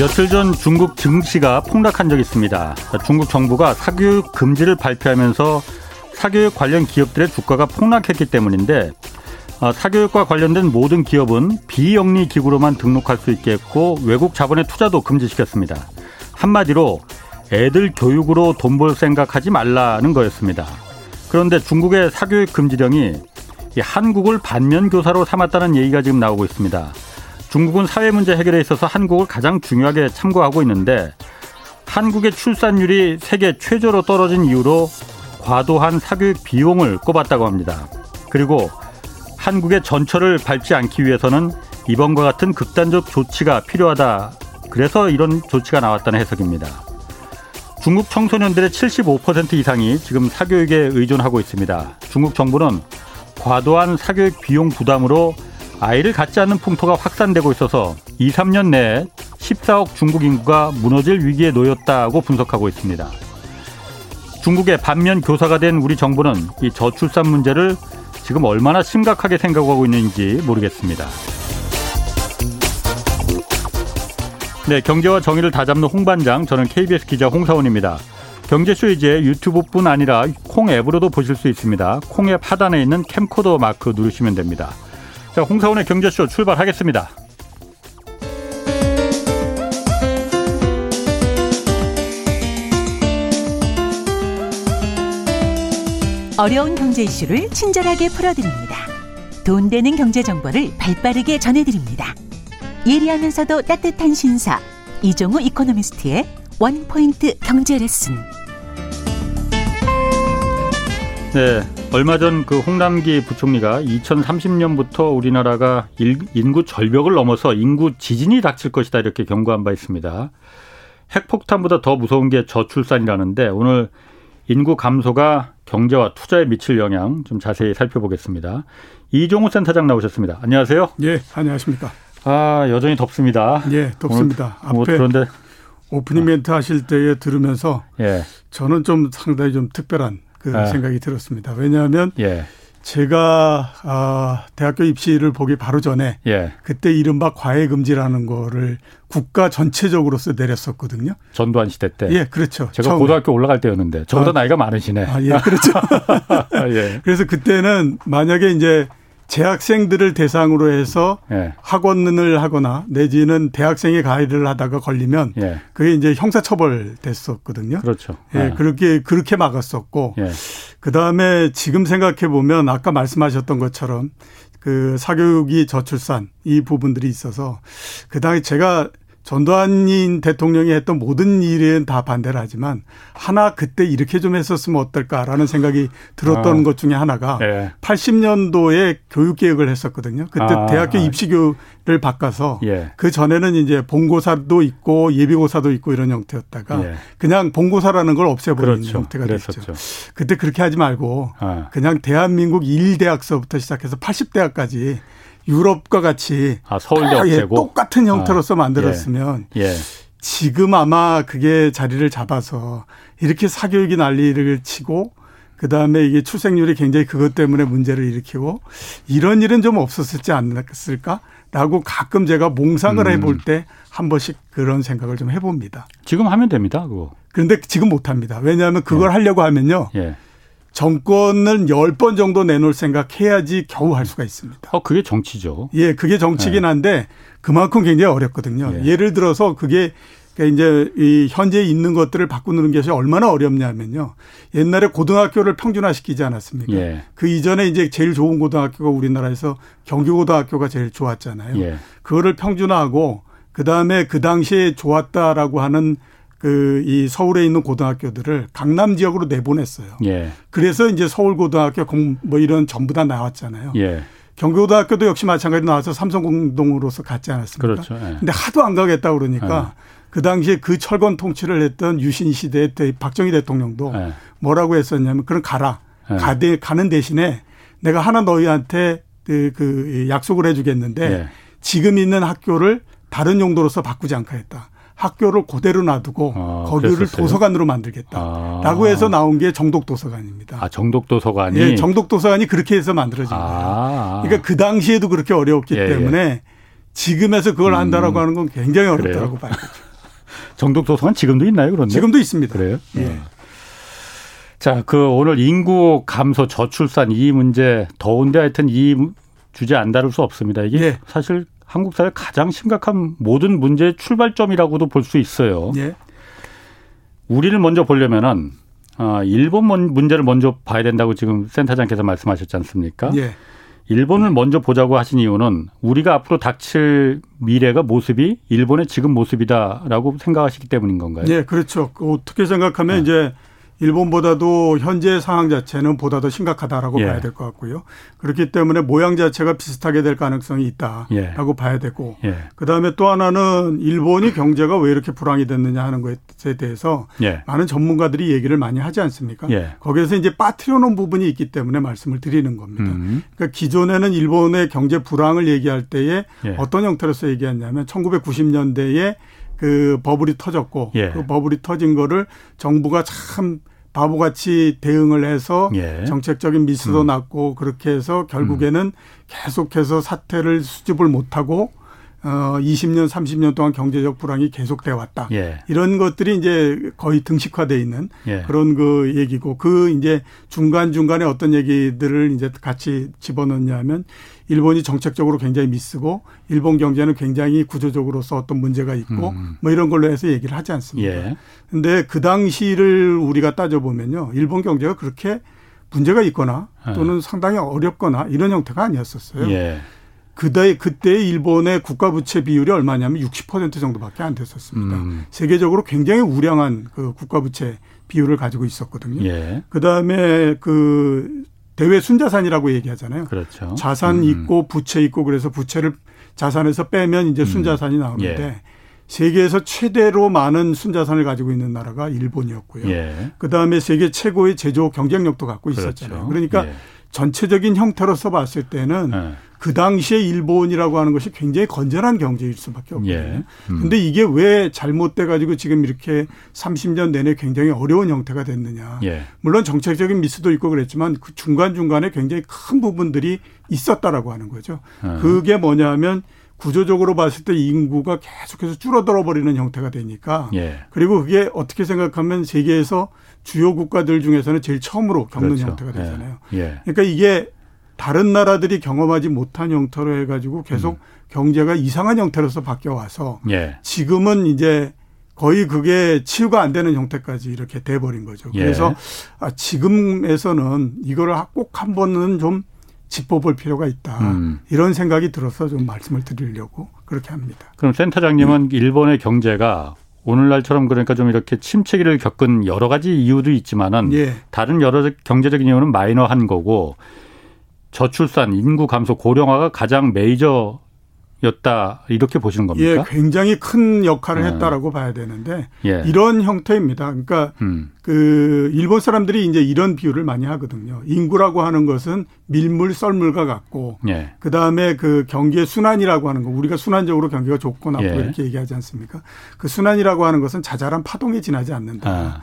며칠 전 중국 증시가 폭락한 적이 있습니다. 중국 정부가 사교육 금지를 발표하면서 사교육 관련 기업들의 주가가 폭락했기 때문인데 어, 사교육과 관련된 모든 기업은 비영리 기구로만 등록할 수 있게 했고 외국 자본의 투자도 금지시켰습니다. 한마디로 애들 교육으로 돈 벌 생각하지 말라는 거였습니다. 그런데 중국의 사교육 금지령이 한국을 반면 교사로 삼았다는 얘기가 지금 나오고 있습니다. 중국은 사회 문제 해결에 있어서 한국을 가장 중요하게 참고하고 있는데 한국의 출산율이 세계 최저로 떨어진 이후로 과도한 사교육 비용을 꼽았다고 합니다. 그리고 한국의 전철을 밟지 않기 위해서는 이번과 같은 극단적 조치가 필요하다. 그래서 이런 조치가 나왔다는 해석입니다. 중국 청소년들의 75% 이상이 지금 사교육에 의존하고 있습니다. 중국 정부는 과도한 사교육 비용 부담으로 아이를 갖지 않는 풍토가 확산되고 있어서 2, 3년 내에 14억 중국 인구가 무너질 위기에 놓였다고 분석하고 있습니다. 중국의 반면 교사가 된 우리 정부는 이 저출산 문제를 지금 얼마나 심각하게 생각하고 있는지 모르겠습니다. 네, 경제와 정의를 다잡는 홍반장, 저는 KBS 기자 홍사원입니다. 경제쇼 이제 유튜브뿐 아니라 콩 앱으로도 보실 수 있습니다. 콩 앱 하단에 있는 캠코더 마크 누르시면 됩니다. 자, 홍사원의 경제쇼 출발하겠습니다. 어려운 경제 이슈를 친절하게 풀어드립니다. 돈 되는 경제 정보를 발빠르게 전해드립니다. 예리하면서도 따뜻한 신사 이종우 이코노미스트의 원포인트 경제 레슨. 네, 얼마 전 그 홍남기 부총리가 2030년부터 우리나라가 인구 절벽을 넘어서 인구 지진이 닥칠 것이다 이렇게 경고한 바 있습니다. 핵폭탄보다 더 무서운 게 저출산이라는데 오늘 인구 감소가 경제와 투자에 미칠 영향 좀 자세히 살펴보겠습니다. 이종우 센터장 나오셨습니다. 안녕하세요. 예, 안녕하십니까. 아 여전히 덥습니다. 예, 덥습니다. 오늘, 뭐, 그런데 오프닝 멘트 하실 때에 들으면서 예. 저는 좀 상당히 좀 특별한 그 예. 생각이 들었습니다. 왜냐하면 예. 제가 아, 대학교 입시를 보기 바로 전에 예. 그때 이른바 과외 금지라는 거를 국가 전체적으로서 내렸었거든요. 전두환 시대 때. 예, 그렇죠. 제가 처음에. 고등학교 올라갈 때였는데 저보다 아, 나이가 많으시네. 아, 예, 그렇죠. 예. 그래서 그때는 만약에 이제 재학생들을 대상으로 해서 예. 학원을 하거나 내지는 대학생의 가해를 하다가 걸리면 예. 그게 이제 형사처벌 됐었거든요. 그렇죠. 예, 예. 그렇게 그렇게 막았었고 예. 그 다음에 지금 생각해 보면 아까 말씀하셨던 것처럼 그 사교육이 저출산 이 부분들이 있어서 그 당시 제가 전두환 대통령이 했던 모든 일은 다 반대를 하지만 하나 그때 이렇게 좀 했었으면 어떨까라는 생각이 들었던 아. 것 중에 하나가 예. 80년도에 교육 개혁을 했었거든요. 그때 아. 대학교 입시 교육을 바꿔서 예. 그 전에는 이제 본고사도 있고 예비고사도 있고 이런 형태였다가 예. 그냥 본고사라는 걸 없애버리는 그렇죠. 형태가 그랬었죠. 됐죠. 그때 그렇게 하지 말고 아. 그냥 대한민국 1대학서부터 시작해서 80대학까지 유럽과 같이 아, 서울대 아, 예, 똑같은 형태로서 아, 만들었으면 예. 예. 지금 아마 그게 자리를 잡아서 이렇게 사교육이 난리를 치고 그 다음에 이게 출생률이 굉장히 그것 때문에 문제를 일으키고 이런 일은 좀 없었을지 않았을까 라고 가끔 제가 몽상을 음. 해볼 때 한 번씩 그런 생각을 좀 해봅니다. 지금 하면 됩니다, 그거. 그런데 지금 못 합니다. 왜냐하면 그걸 예. 하려고 하면요. 예. 정권을 10번 정도 내놓을 생각 해야지 겨우 할 수가 있습니다. 어, 그게 정치죠. 예, 그게 정치긴 네. 한데 그만큼 굉장히 어렵거든요. 예. 를 들어서 그게 그러니까 이제 이 현재 있는 것들을 바꾸는 것이 얼마나 어렵냐면요. 옛날에 고등학교를 평준화시키지 않았습니까? 예. 그 이전에 이제 제일 좋은 고등학교가 우리나라에서 경기고등학교가 제일 좋았잖아요. 예. 그거를 평준화하고 그다음에 그 당시에 좋았다라고 하는 그 이 서울에 있는 고등학교들을 강남 지역으로 내보냈어요. 예. 그래서 이제 서울 고등학교 뭐 이런 전부 다 나왔잖아요. 예. 경기고등학교도 역시 마찬가지로 나와서 삼성공동으로서 갔지 않았습니까? 그렇죠. 예. 근데 하도 안 가겠다 그러니까 예. 그 당시에 그 철권 통치를 했던 유신 시대 때 박정희 대통령도 예. 뭐라고 했었냐면 그럼 가라. 예. 가대 가는 대신에 내가 하나 너희한테 그, 그 약속을 해주겠는데 예. 지금 있는 학교를 다른 용도로서 바꾸지 않겠다. 학교를 그대로 놔두고 아, 거기를 그랬었어요? 도서관으로 만들겠다라고 아. 해서 나온 게 정독 도서관입니다. 아 정독 도서관이 예, 정독 도서관이 그렇게 해서 만들어진 아. 거예요. 그러니까 그 당시에도 그렇게 어려웠기 예, 예. 때문에 지금에서 그걸 한다라고 음. 하는 건 굉장히 어렵다고 봐요. 정독 도서관 지금도 있나요, 그런데? 지금도 있습니다. 그래요? 예. 네. 자, 그 오늘 인구 감소, 저출산 이 문제 더운데 하여튼 이 주제 안 다룰 수 없습니다. 이게 예. 사실 한국 사회 가장 심각한 모든 문제의 출발점이라고도 볼 수 있어요. 예. 우리를 먼저 보려면은 아, 일본 문제를 먼저 봐야 된다고 지금 센터장께서 말씀하셨지 않습니까? 예. 일본을 먼저 보자고 하신 이유는 우리가 앞으로 닥칠 미래가 모습이 일본의 지금 모습이다라고 생각하시기 때문인 건가요? 네, 그렇죠. 그 어떻게 생각하면 네. 이제 일본보다도 현재 상황 자체는 보다 더 심각하다라고 예. 봐야 될 것 같고요. 그렇기 때문에 모양 자체가 비슷하게 될 가능성이 있다라고 예. 봐야 되고 예. 그다음에 또 하나는 일본이 경제가 왜 이렇게 불황이 됐느냐 하는 것에 대해서 예. 많은 전문가들이 얘기를 많이 하지 않습니까? 예. 거기에서 이제 빠뜨려 놓은 부분이 있기 때문에 말씀을 드리는 겁니다. 음. 그러니까 기존에는 일본의 경제 불황을 얘기할 때에 예. 어떤 형태로서 얘기했냐면 1990년대에 그 버블이 터졌고 예. 그 버블이 터진 거를 정부가 참 바보같이 대응을 해서 예. 정책적인 미스도 음. 났고 그렇게 해서 결국에는 음. 계속해서 사태를 수집을 못하고 어 20년 30년 동안 경제적 불황이 계속돼 왔다. 예. 이런 것들이 이제 거의 등식화돼 있는 예. 그런 그 얘기고 그 이제 중간 중간에 어떤 얘기들을 이제 같이 집어넣냐면 일본이 정책적으로 굉장히 미쓰고 일본 경제는 굉장히 구조적으로서 어떤 문제가 있고 음. 뭐 이런 걸로 해서 얘기를 하지 않습니다. 예. 근데 그 당시를 우리가 따져보면요. 일본 경제가 그렇게 문제가 있거나 예. 또는 상당히 어렵거나 이런 형태가 아니었었어요. 예. 그때 그때 일본의 국가 부채 비율이 얼마냐면 60% 정도밖에 안 됐었습니다. 음. 세계적으로 굉장히 우량한 그 국가 부채 비율을 가지고 있었거든요. 예. 그다음에 그 대외 순자산이라고 얘기하잖아요. 그렇죠. 자산 음. 있고 부채 있고 그래서 부채를 자산에서 빼면 이제 음. 순자산이 나오는데 예. 세계에서 최대로 많은 순자산을 가지고 있는 나라가 일본이었고요. 예. 그다음에 세계 최고의 제조 경쟁력도 갖고 그렇죠. 있었잖아요. 그러니까 예. 전체적인 형태로서 봤을 때는 예. 그 당시에 일본이라고 하는 것이 굉장히 건전한 경제일 수밖에 없거든요. 예. 음. 근데 이게 왜 잘못돼 가지고 지금 이렇게 30년 내내 굉장히 어려운 형태가 됐느냐. 예. 물론 정책적인 미스도 있고 그랬지만 그 중간중간에 굉장히 큰 부분들이 있었다라고 하는 거죠. 예. 그게 뭐냐면 구조적으로 봤을 때 인구가 계속해서 줄어들어 버리는 형태가 되니까 예. 그리고 그게 어떻게 생각하면 세계에서 주요 국가들 중에서는 제일 처음으로 겪는 그렇죠. 형태가 되잖아요. 예. 예. 그러니까 이게 다른 나라들이 경험하지 못한 형태로 해가지고 계속 음. 경제가 이상한 형태로서 바뀌어 와서 예. 지금은 이제 거의 그게 치유가 안 되는 형태까지 이렇게 돼버린 거죠. 예. 그래서 아, 지금에서는 이거를 꼭 한 번은 좀 짚어볼 필요가 있다. 음. 이런 생각이 들어서 좀 말씀을 드리려고 그렇게 합니다. 그럼 센터장님은 네. 일본의 경제가 오늘날처럼 그러니까 좀 이렇게 침체기를 겪은 여러 가지 이유도 있지만은 예. 다른 여러 경제적인 이유는 마이너한 거고 저출산, 인구 감소, 고령화가 가장 메이저 였다 이렇게 보시는 겁니까? 예, 굉장히 큰 역할을 네. 했다라고 봐야 되는데 예. 이런 형태입니다. 그러니까 음. 그 일본 사람들이 이제 이런 비유를 많이 하거든요. 인구라고 하는 것은 밀물 썰물과 같고 예. 그 다음에 그 경기의 순환이라고 하는 거 우리가 순환적으로 경기가 좋고 나쁘고 예. 이렇게 얘기하지 않습니까? 그 순환이라고 하는 것은 자잘한 파동에 지나지 않는다. 아.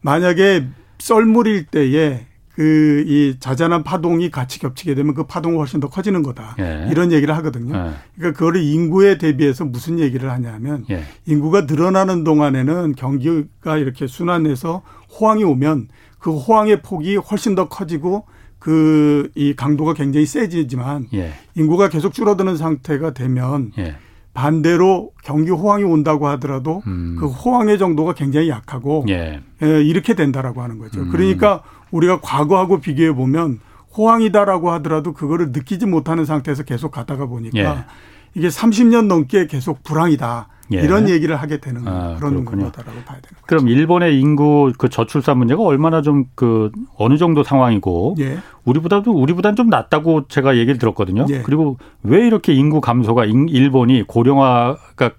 만약에 썰물일 때에 그 이 자잘한 파동이 같이 겹치게 되면 그 파동이 훨씬 더 커지는 거다. 예. 이런 얘기를 하거든요. 예. 그러니까 그거를 인구에 대비해서 무슨 얘기를 하냐면 예. 인구가 늘어나는 동안에는 경기가 이렇게 순환해서 호황이 오면 그 호황의 폭이 훨씬 더 커지고 그 이 강도가 굉장히 세지지만 예. 인구가 계속 줄어드는 상태가 되면 예. 반대로 경기 호황이 온다고 하더라도 음. 그 호황의 정도가 굉장히 약하고 예. 예, 이렇게 된다라고 하는 거죠. 음. 그러니까 우리가 과거하고 비교해 보면 호황이다라고 하더라도 그거를 느끼지 못하는 상태에서 계속 가다가 보니까 예. 이게 30년 넘게 계속 불황이다. 예. 이런 얘기를 하게 되는 아, 그런 거다라고 봐야 되는 거죠. 그럼 일본의 인구 그 저출산 문제가 얼마나 좀 그 어느 정도 상황이고 예. 우리보다도 우리보다는 좀 낫다고 제가 얘기를 들었거든요. 예. 그리고 왜 이렇게 인구 감소가 일본이 고령화가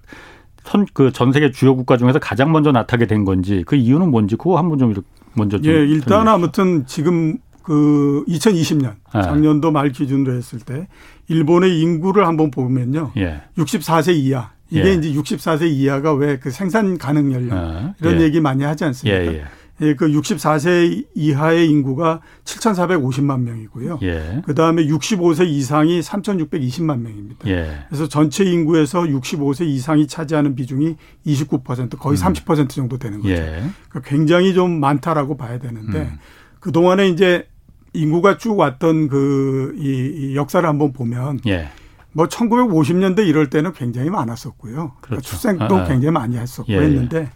선 그 전 세계 주요 국가 중에서 가장 먼저 나타나게 된 건지 그 이유는 뭔지 그거 한번 좀 먼저 좀 예, 일단 아무튼 지금 그 2020년 예. 작년도 말 기준으로 했을 때 일본의 인구를 한번 보면요. 예. 64세 이하 이게 예. 이제 64세 이하가 왜 그 생산 가능 연령 아, 이런 예. 얘기 많이 하지 않습니까? 예, 그 64세 이하의 인구가 7,450만 명이고요. 예. 그 다음에 65세 이상이 3,620만 명입니다. 예. 그래서 전체 인구에서 65세 이상이 차지하는 비중이 29% 거의 음. 30% 정도 되는 거죠. 예. 그러니까 굉장히 좀 많다라고 봐야 되는데 음. 그 동안에 이제 인구가 쭉 왔던 그 이 역사를 한번 보면 예. 뭐 1950년대 이럴 때는 굉장히 많았었고요. 그러니까 그렇죠. 그러니까 출생도 아, 아. 굉장히 많이 했었고 예, 예. 했는데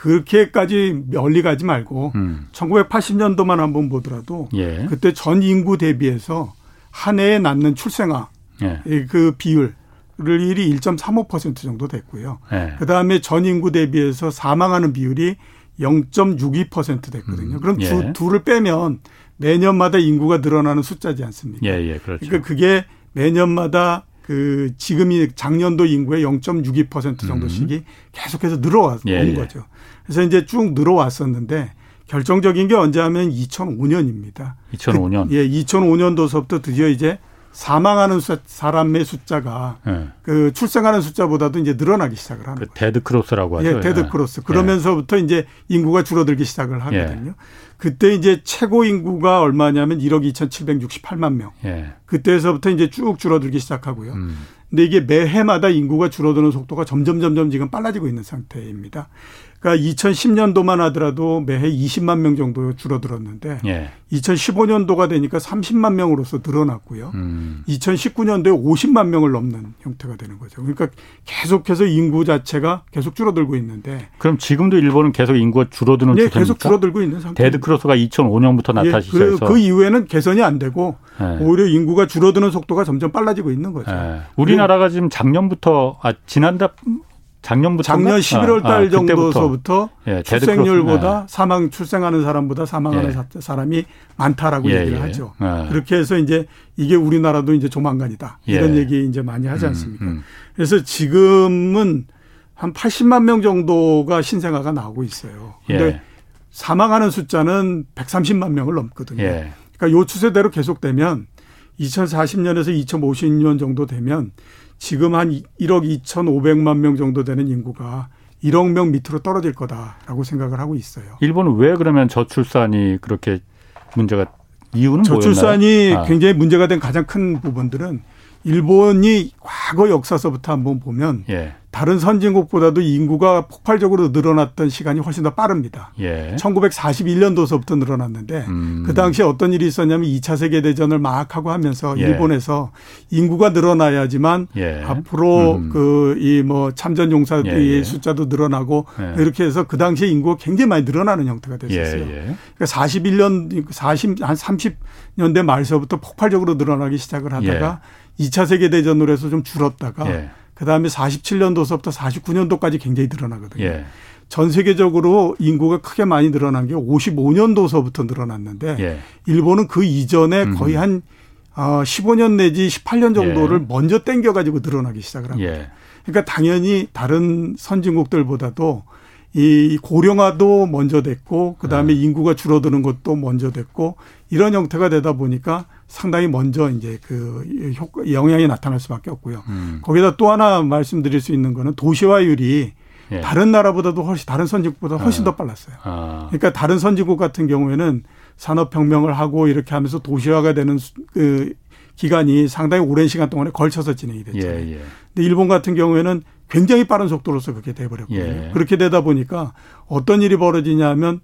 그렇게까지 멀리 가지 말고 음. 1980년도만 한번 보더라도 예. 그때 전 인구 대비해서 한 해에 낳는 출생아 예. 그 비율 이1.35% 정도 됐고요. 예. 그 다음에 전 인구 대비해서 사망하는 비율이 0.62% 됐거든요. 음. 그럼 두, 예. 둘을 빼면 매년마다 인구가 늘어나는 숫자지 않습니까? 예, 예, 그렇죠. 그러니까 그게 매년마다 그 지금이 작년도 인구의 0.62% 정도씩이 음. 계속해서 늘어온 예, 예. 거죠. 그래서 이제 쭉 늘어왔었는데 결정적인 게 언제 하면 2005년입니다. 2005년. 그, 예, 2005년도서부터 드디어 이제 사망하는 수, 사람의 숫자가 네. 그 출생하는 숫자보다도 이제 늘어나기 시작을 하는 그 거예요. 데드 크로스라고 하죠. 예, 데드 크로스. 그러면서부터 예. 이제 인구가 줄어들기 시작을 하거든요. 예. 그때 이제 최고 인구가 얼마냐면 1억 2,768만 명. 예. 그때에서부터 이제 쭉 줄어들기 시작하고요. 음. 근데 이게 매해마다 인구가 줄어드는 속도가 점점 점점 지금 빨라지고 있는 상태입니다. 그러니까 2010년도만 하더라도 매해 20만 명 정도 줄어들었는데 예. 2015년도가 되니까 30만 명으로서 늘어났고요. 음. 2019년도에 50만 명을 넘는 형태가 되는 거죠. 그러니까 계속해서 인구 자체가 계속 줄어들고 있는데 그럼 지금도 일본은 계속 인구가 줄어드는 네, 계속 줄어들고 있는 상태. 데드 크로스가 2005년부터 나타나기 예, 그, 그 이후에는 개선이 안 되고 예. 오히려 인구가 줄어드는 속도가 점점 빨라지고 있는 거죠. 예. 우리나라가 지금 작년부터 아 지난달 작년부터 작년 11월 달 아, 정도서부터 예, 출생률보다 예. 사망 출생하는 사람보다 사망하는 예. 사람이 많다라고 예, 얘기를 예. 하죠. 아. 그렇게 해서 이제 이게 우리나라도 이제 조만간이다. 예. 이런 얘기 이제 많이 하지 음, 않습니까? 음, 음. 그래서 지금은 한 80만 명 정도가 신생아가 나오고 있어요. 근데 사망하는 숫자는 130만 명을 넘거든요. 그러니까 요 추세대로 계속되면 2040년에서 2050년 정도 되면 지금 한 1억 2,500만 명 정도 되는 인구가 1억 명 밑으로 떨어질 거다라고 생각을 하고 있어요. 일본은 왜 그러면 저출산이 그렇게 문제가 이유는 저출산이 아. 굉장히 문제가 된 가장 큰 부분들은 일본이 과거 역사서부터 한번 보면 예. 다른 선진국보다도 인구가 폭발적으로 늘어났던 시간이 훨씬 더 빠릅니다. 예. 1941년도서부터 늘어났는데 음. 그 당시에 어떤 일이 있었냐면 2차 세계 대전을 막 하고 하면서 예. 일본에서 인구가 늘어나야지만 예. 앞으로 음. 그이 뭐 참전 용사의 예, 예. 숫자도 늘어나고 예. 이렇게 해서 그 당시에 인구가 굉장히 많이 늘어나는 형태가 됐었어요. 그러니까 41년 40 한 30년대 말서부터 폭발적으로 늘어나기 시작을 하다가 2차 세계 대전으로 해서 좀 줄었다가 그다음에 47년도서부터 49년도까지 굉장히 늘어나거든요. 예. 전 세계적으로 인구가 크게 많이 늘어난 게 55년도서부터 늘어났는데 예. 일본은 그 이전에 음. 거의 한 15년 어, 내지 18년 정도를 예. 먼저 땡겨 가지고 늘어나기 시작을 한 예. 거죠. 그러니까 당연히 다른 선진국들보다도 이 고령화도 먼저 됐고 그다음에 네. 인구가 줄어드는 것도 먼저 됐고 이런 형태가 되다 보니까 상당히 먼저 이제 그 효과 영향이 나타날 수밖에 없고요. 음. 거기다 또 하나 말씀드릴 수 있는 거는 도시화율이 예. 다른 나라보다도 훨씬 다른 선진국보다 훨씬 아. 더 빨랐어요. 아. 그러니까 다른 선진국 같은 경우에는 산업혁명을 하고 이렇게 하면서 도시화가 되는 그 기간이 상당히 오랜 시간 동안에 걸쳐서 진행이 됐잖아요. 예, 예. 근데 일본 같은 경우에는 굉장히 빠른 속도로서 그렇게 돼버렸거든요. 예. 그렇게 되다 보니까 어떤 일이 벌어지냐면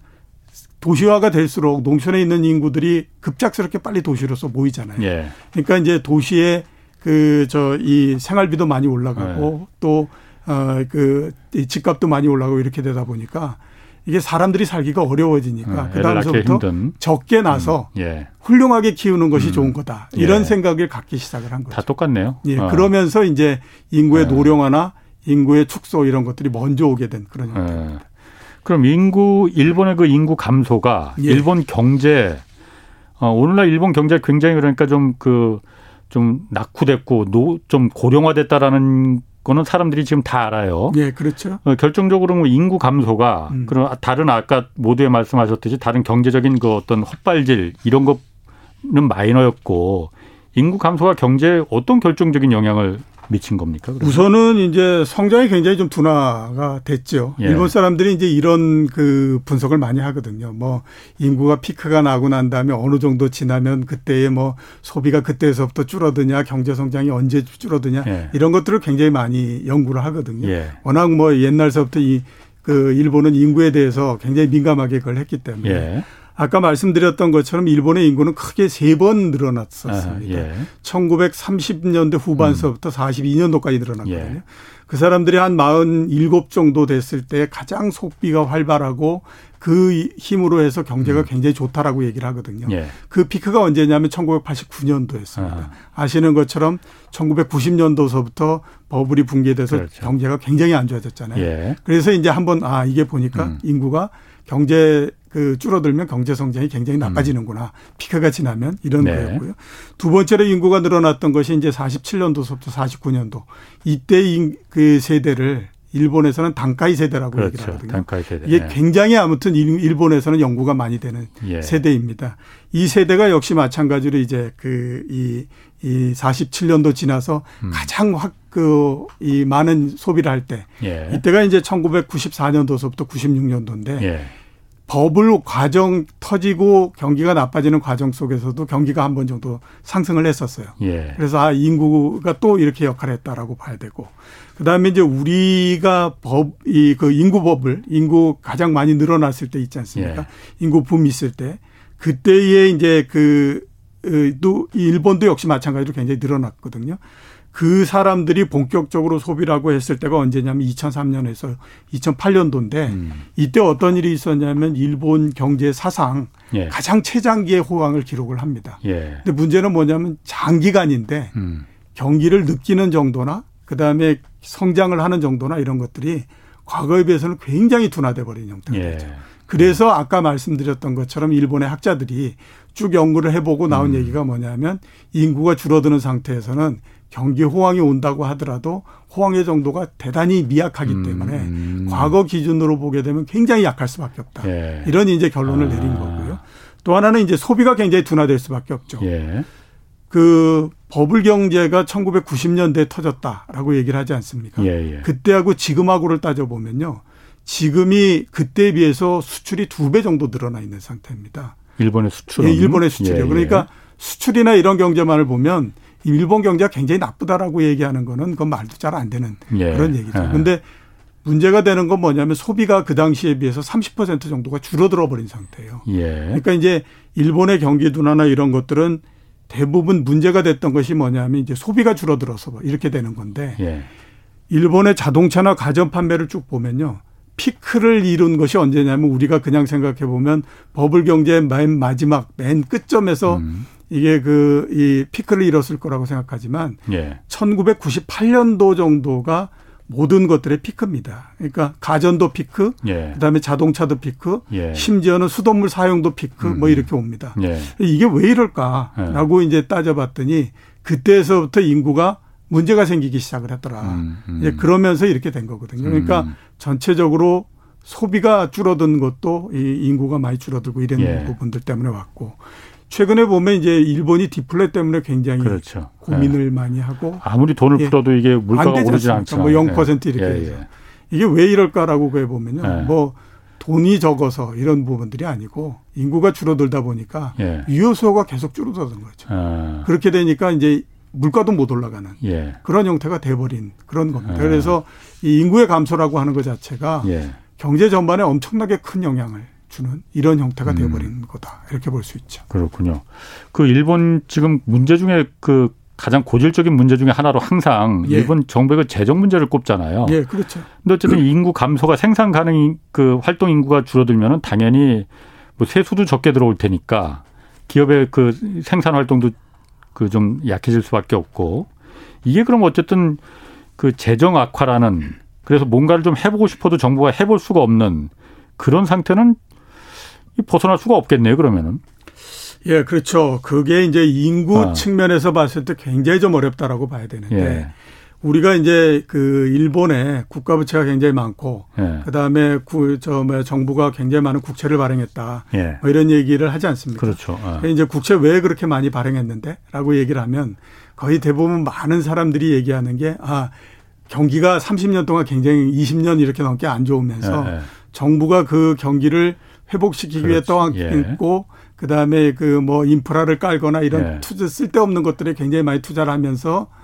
도시화가 될수록 농촌에 있는 인구들이 급작스럽게 빨리 도시로서 모이잖아요. 예. 그러니까 이제 도시에 그 저 이 생활비도 많이 올라가고 예. 또어그 집값도 많이 올라가고 이렇게 되다 보니까 이게 사람들이 살기가 어려워지니까 예. 그 다음서부터 적게 나서 음. 예. 훌륭하게 키우는 것이 음. 좋은 거다 이런 예. 생각을 갖기 시작을 한 거죠. 다 똑같네요. 예. 어. 그러면서 이제 인구의 예. 노령화나 인구의 축소 이런 것들이 먼저 오게 된 그런 형태입니다. 그럼 인구 일본의 그 인구 감소가 예. 일본 경제 어, 오늘날 일본 경제 굉장히 그러니까 좀 그좀 그, 낙후됐고 노, 좀 고령화됐다라는 거는 사람들이 지금 다 알아요. 예, 그렇죠. 어, 결정적으로 뭐 인구 감소가 음. 그런 다른 아까 모두에 말씀하셨듯이 다른 경제적인 그 어떤 헛발질 이런 것는 마이너였고 인구 감소가 경제에 어떤 결정적인 영향을 미친 겁니까? 그러면? 우선은 이제 성장이 굉장히 좀 둔화가 됐죠. 예. 일본 사람들이 이제 이런 그 분석을 많이 하거든요. 뭐 인구가 피크가 나고 난 다음에 어느 정도 지나면 그때의 뭐 소비가 그때에서부터 줄어드냐, 경제 성장이 언제 줄어드냐 예. 이런 것들을 굉장히 많이 연구를 하거든요. 예. 워낙 뭐 옛날서부터 이 그 일본은 인구에 대해서 굉장히 민감하게 그걸 했기 때문에 예. 아까 말씀드렸던 것처럼 일본의 인구는 크게 세 번 늘어났었습니다. 아, 예. 1930년대 후반서부터 음. 42년도까지 늘어났거든요. 예. 그 사람들이 한 47 정도 됐을 때 가장 속비가 활발하고 그 힘으로 해서 경제가 음. 굉장히 좋다라고 얘기를 하거든요. 예. 그 피크가 언제냐면 1989년도였습니다. 아. 아시는 것처럼 1990년도서부터 버블이 붕괴돼서 그렇죠. 경제가 굉장히 안 좋아졌잖아요. 예. 그래서 이제 한번 아 이게 보니까 음. 인구가 경제 그 줄어들면 경제 성장이 굉장히 나빠지는구나. 음. 피크가 지나면 이런 네. 거였고요. 두 번째로 인구가 늘어났던 것이 이제 47년도서부터 49년도 이때 그 세대를 일본에서는 단가이 세대라고 그렇죠. 얘기를 하거든요. 단가이 세대. 이게 네. 굉장히 아무튼 일본에서는 연구가 많이 되는 예. 세대입니다. 이 세대가 역시 마찬가지로 이제 그이 이 47년도 지나서 음. 가장 확 그 이 많은 소비를 할 때, 예. 이때가 이제 1994년도서부터 96년도인데 예. 버블 과정 터지고 경기가 나빠지는 과정 속에서도 경기가 한 번 정도 상승을 했었어요. 예. 그래서 아 인구가 또 이렇게 역할을 했다라고 봐야 되고 그다음에 이제 우리가 법 이 그 인구 버블 인구 가장 많이 늘어났을 때 있지 않습니까? 예. 인구 붐 있을 때 그때에 이제 그또 일본도 역시 마찬가지로 굉장히 늘어났거든요. 그 사람들이 본격적으로 소비라고 했을 때가 언제냐면 2003년에서 2008년도인데 음. 이때 어떤 일이 있었냐면 일본 경제 사상 예. 가장 최장기의 호황을 기록을 합니다. 예. 근데 문제는 뭐냐면 장기간인데 음. 경기를 느끼는 정도나 그다음에 성장을 하는 정도나 이런 것들이 과거에 비해서는 굉장히 둔화돼 버린 형태가 예. 되죠. 그래서 아까 말씀드렸던 것처럼 일본의 학자들이 쭉 연구를 해보고 나온 음. 얘기가 뭐냐면 인구가 줄어드는 상태에서는 경기 호황이 온다고 하더라도 호황의 정도가 대단히 미약하기 음. 때문에 음. 과거 기준으로 보게 되면 굉장히 약할 수밖에 없다. 예. 이런 이제 결론을 아. 내린 거고요. 또 하나는 이제 소비가 굉장히 둔화될 수밖에 없죠. 예. 그 버블 경제가 1990년대에 터졌다라고 얘기를 하지 않습니까? 예, 예. 그때하고 지금하고를 따져 보면요. 지금이 그때에 비해서 수출이 두 배 정도 늘어나 있는 상태입니다. 일본의 수출? 예, 일본의 수출이요. 예, 예. 그러니까 수출이나 이런 경제만을 보면 일본 경제가 굉장히 나쁘다라고 얘기하는 거는 그건 말도 잘 안 되는 예. 그런 얘기죠. 그런데 문제가 되는 건 뭐냐면 소비가 그 당시에 비해서 30% 정도가 줄어들어 버린 상태예요. 그러니까 이제 일본의 경기 둔화나 이런 것들은 대부분 문제가 됐던 것이 뭐냐면 이제 소비가 줄어들어서 이렇게 되는 건데 예. 일본의 자동차나 가전 판매를 쭉 보면요. 피크를 이룬 것이 언제냐면 우리가 그냥 생각해 보면 버블 경제의 맨 마지막 맨 끝점에서 음. 이게 그 이 피크를 이뤘을 거라고 생각하지만 예. 1998년도 정도가 모든 것들의 피크입니다. 그러니까 가전도 피크, 예. 그다음에 자동차도 피크, 예. 심지어는 수돗물 사용도 피크 음. 뭐 이렇게 옵니다. 예. 이게 왜 이럴까라고 예. 이제 따져봤더니 그때에서부터 인구가 문제가 생기기 시작을 했더라. 음, 음. 이제 그러면서 이렇게 된 거거든요. 그러니까 음. 전체적으로 소비가 줄어든 것도 이 인구가 많이 줄어들고 이런 예. 부분들 때문에 왔고 최근에 보면 이제 일본이 디플레 때문에 굉장히 그렇죠. 고민을 예. 많이 하고 아무리 돈을 예. 풀어도 이게 물가가 오르지 않죠. 뭐0% 예. 이렇게 예. 예. 이게 왜 이럴까라고 그해 보면요. 예. 뭐 돈이 적어서 이런 부분들이 아니고 인구가 줄어들다 보니까 유효 수요가 계속 줄어드는 거죠. 아. 그렇게 되니까 이제 물가도 못 올라가는 그런 형태가 돼버린 그런 겁니다. 아. 그래서 이 인구의 감소라고 하는 것 자체가 경제 전반에 엄청나게 큰 영향을 주는 이런 형태가 음. 되어버린 거다 이렇게 볼 수 있죠. 그렇군요. 그 일본 지금 문제 중에 그 가장 고질적인 문제 중에 하나로 항상 예. 일본 정부의 그 재정 문제를 꼽잖아요. 예, 그렇죠. 근데 어쨌든 인구 감소가 생산 가능 그 활동 인구가 줄어들면은 당연히 뭐 세수도 적게 들어올 테니까 기업의 그 생산 활동도 그 좀 약해질 수밖에 없고 이게 그럼 어쨌든 그 재정 악화라는 그래서 뭔가를 좀 해보고 싶어도 정부가 해볼 수가 없는 그런 상태는 벗어날 수가 없겠네요, 그러면은. 예, 그렇죠. 그게 이제 인구 아. 측면에서 봤을 때 굉장히 좀 어렵다라고 봐야 되는데 예. 우리가 이제 그 일본에 국가 부채가 굉장히 많고 예. 그다음에 구저 뭐 정부가 굉장히 많은 국채를 발행했다. 예. 뭐 이런 얘기를 하지 않습니까? 그렇죠. 아. 이제 국채 왜 그렇게 많이 발행했는데라고 얘기를 하면 거의 대부분 많은 사람들이 얘기하는 게 아, 경기가 30년 동안 굉장히 20년 이렇게 넘게 안 좋으면서 네. 정부가 그 경기를 회복시키기 위해 떠안고 예. 그다음에 그 뭐 인프라를 깔거나 이런 예. 투자 쓸데없는 것들에 굉장히 많이 투자를 하면서 아,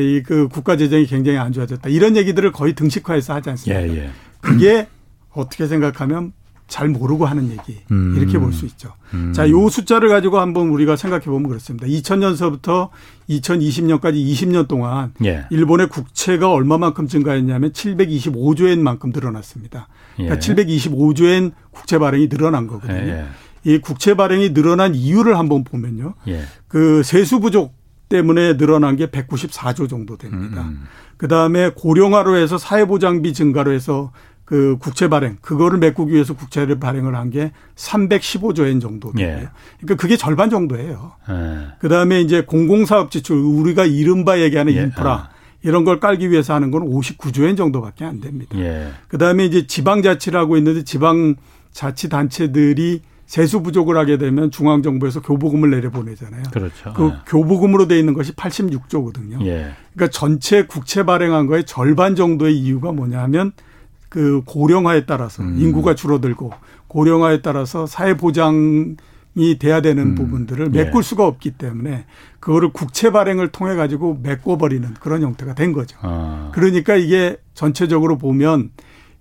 이 그 국가 재정이 굉장히 안 좋아졌다. 이런 얘기들을 거의 등식화해서 하지 않습니까? 예, 예. 그게 어떻게 생각하면 잘 모르고 하는 얘기 음. 이렇게 볼 수 있죠. 음. 자, 요 숫자를 가지고 한번 우리가 생각해 보면 그렇습니다. 2000년서부터 2020년까지 20년 동안 예. 일본의 국채가 얼마만큼 증가했냐면 725조 엔만큼 늘어났습니다. 그러니까 예. 725조 엔 국채 발행이 늘어난 거거든요. 예. 이 국채 발행이 늘어난 이유를 한번 보면요. 예. 그 세수 부족 때문에 늘어난 게 194조 정도 됩니다. 음. 음. 그 다음에 고령화로 해서 사회보장비 증가로 해서 그 국채 발행 그거를 메꾸기 위해서 국채를 발행을 한 게 315조 엔 정도 돼요. 예. 그러니까 그게 절반 정도예요. 예. 그다음에 이제 공공사업 지출 우리가 이른바 얘기하는 예. 인프라 아. 이런 걸 깔기 위해서 하는 건 59조 엔 정도밖에 안 됩니다. 예. 그다음에 이제 지방자치라고 있는데 지방 자치 단체들이 세수 부족을 하게 되면 중앙 정부에서 교부금을 내려보내잖아요. 그렇죠. 그 예. 교부금으로 돼 있는 것이 86조거든요. 예. 그러니까 전체 국채 발행한 거의 절반 정도의 이유가 뭐냐 하면 그 고령화에 따라서 음. 인구가 줄어들고 고령화에 따라서 사회 보장이 돼야 되는 음. 부분들을 예. 메꿀 예. 수가 없기 때문에 그거를 국채 발행을 통해 가지고 메꿔버리는 그런 형태가 된 거죠. 아. 그러니까 이게 전체적으로 보면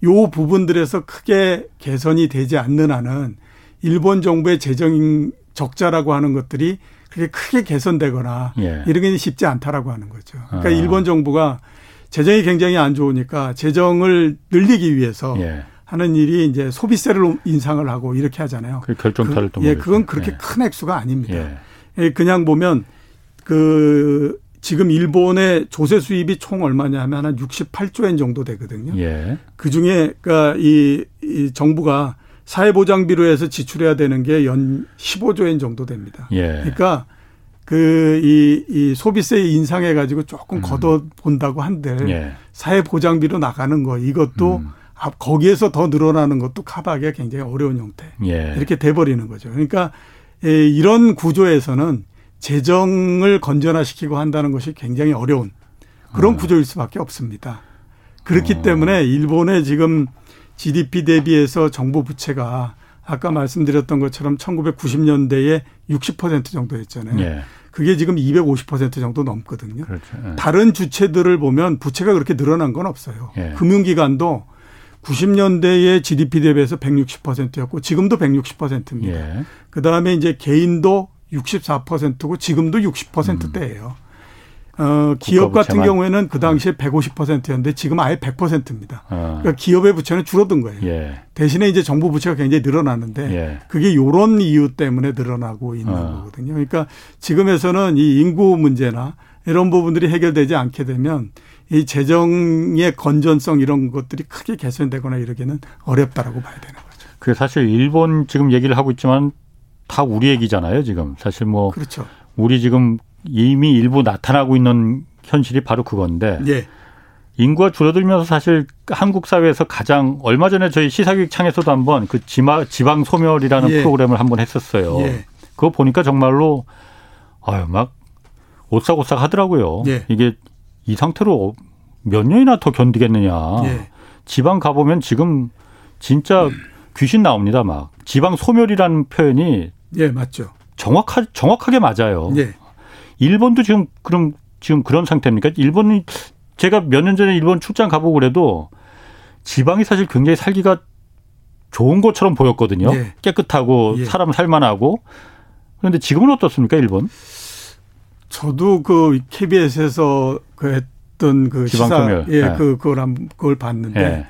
요 부분들에서 크게 개선이 되지 않는 한은 일본 정부의 재정 적자라고 하는 것들이 그렇게 크게 개선되거나 예. 이런 게 쉽지 않다라고 하는 거죠. 그러니까 아. 일본 정부가 재정이 굉장히 안 좋으니까 재정을 늘리기 위해서 예. 하는 일이 이제 소비세를 인상을 하고 이렇게 하잖아요. 그 결정타를 그, 예, 그건 그렇게 예. 큰 액수가 아닙니다. 예. 예. 그냥 보면 그 지금 일본의 조세 수입이 총 얼마냐 하면 한 68조 엔 정도 되거든요. 예. 그 중에 그러니까 이, 이 정부가 사회보장비로 해서 지출해야 되는 게 연 15조 엔 정도 됩니다. 예. 그러니까 그, 이, 이 소비세 인상해 가지고 조금 음. 걷어 본다고 한들 예. 사회 보장비로 나가는 거 이것도 음. 거기에서 더 늘어나는 것도 커버하기가 굉장히 어려운 형태. 예. 이렇게 돼버리는 거죠. 그러니까 예, 이런 구조에서는 재정을 건전화시키고 한다는 것이 굉장히 어려운 그런 어. 구조일 수밖에 없습니다. 그렇기 어. 때문에 일본의 지금 GDP 대비해서 정부 부채가 아까 말씀드렸던 것처럼 1990년대에 60% 정도 였잖아요. 예. 그게 지금 250% 정도 넘거든요. 그렇죠. 예. 다른 주체들을 보면 부채가 그렇게 늘어난 건 없어요. 예. 금융기관도 90년대에 GDP 대비해서 160%였고 지금도 160%입니다. 예. 그다음에 이제 개인도 64%고 지금도 60%대예요. 음. 어, 기업 같은 경우에는 그 당시에 150%였는데 지금 아예 100%입니다. 어. 그러니까 기업의 부채는 줄어든 거예요. 예. 대신에 이제 정부 부채가 굉장히 늘어났는데 예. 그게 요런 이유 때문에 늘어나고 있는 어. 거거든요. 그러니까 지금에서는 이 인구 문제나 이런 부분들이 해결되지 않게 되면 이 재정의 건전성 이런 것들이 크게 개선되거나 이러기는 어렵다라고 봐야 되는 거죠. 그 사실 일본 지금 얘기를 하고 있지만 다 우리 얘기잖아요, 지금. 사실 뭐 그렇죠. 우리 지금 이미 일부 나타나고 있는 현실이 바로 그건데 예. 인구가 줄어들면서 사실 한국 사회에서 가장 얼마 전에 저희 시사교육 창에서도 한번 그 지마, 지방 소멸이라는 예. 프로그램을 한번 했었어요. 예. 그거 보니까 정말로 아유 막 오싹오싹 하더라고요. 예. 이게 이 상태로 몇 년이나 더 견디겠느냐. 예. 지방 가보면 지금 진짜 귀신 나옵니다. 막 지방 소멸이라는 표현이 예 맞죠. 정확하 정확하게 맞아요. 예. 일본도 지금 그럼 지금 그런 상태입니까? 일본이 제가 몇 년 전에 일본 출장 가보고 그래도 지방이 사실 굉장히 살기가 좋은 것처럼 보였거든요. 예. 깨끗하고 예. 사람 살만하고 그런데 지금은 어떻습니까, 일본? 저도 그 KBS에서 그 했던 그 시사 예, 예, 그 그걸 한 그걸 봤는데 예.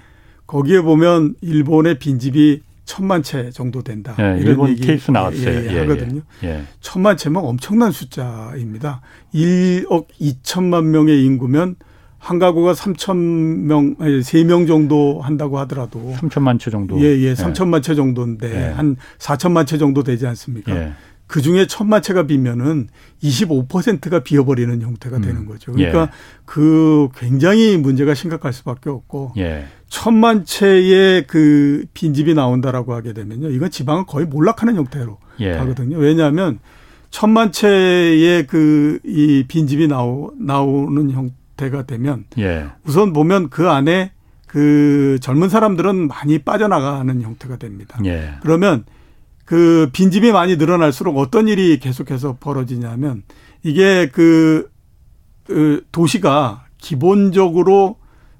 거기에 보면 일본의 빈집이 천만 채 정도 된다. 예, 이런 일본 얘기 케이스 나왔어요. 예, 예, 예 하거든요. 예. 천만 채면 엄청난 숫자입니다. 1억 2천만 명의 인구면 한 가구가 3천 명, 아니 3명 정도 한다고 하더라도 3천만 채 정도. 예, 예, 3천만 채 정도인데 예. 한 4천만 채 정도 되지 않습니까? 예. 그 중에 천만 채가 비면은 25%가 비어버리는 형태가 음. 되는 거죠. 그러니까 예. 그 굉장히 문제가 심각할 수밖에 없고 예. 천만 채의 그 빈집이 나온다라고 하게 되면요. 이건 지방은 거의 몰락하는 형태로 예. 가거든요. 왜냐하면 천만 채의 그 이 빈집이 나오 나오는 형태가 되면 예. 우선 보면 그 안에 그 젊은 사람들은 많이 빠져나가는 형태가 됩니다. 예. 그러면 그 빈집이 많이 늘어날수록 어떤 일이 계속해서 벌어지냐면 이게 그, 그 도시가 기본적으로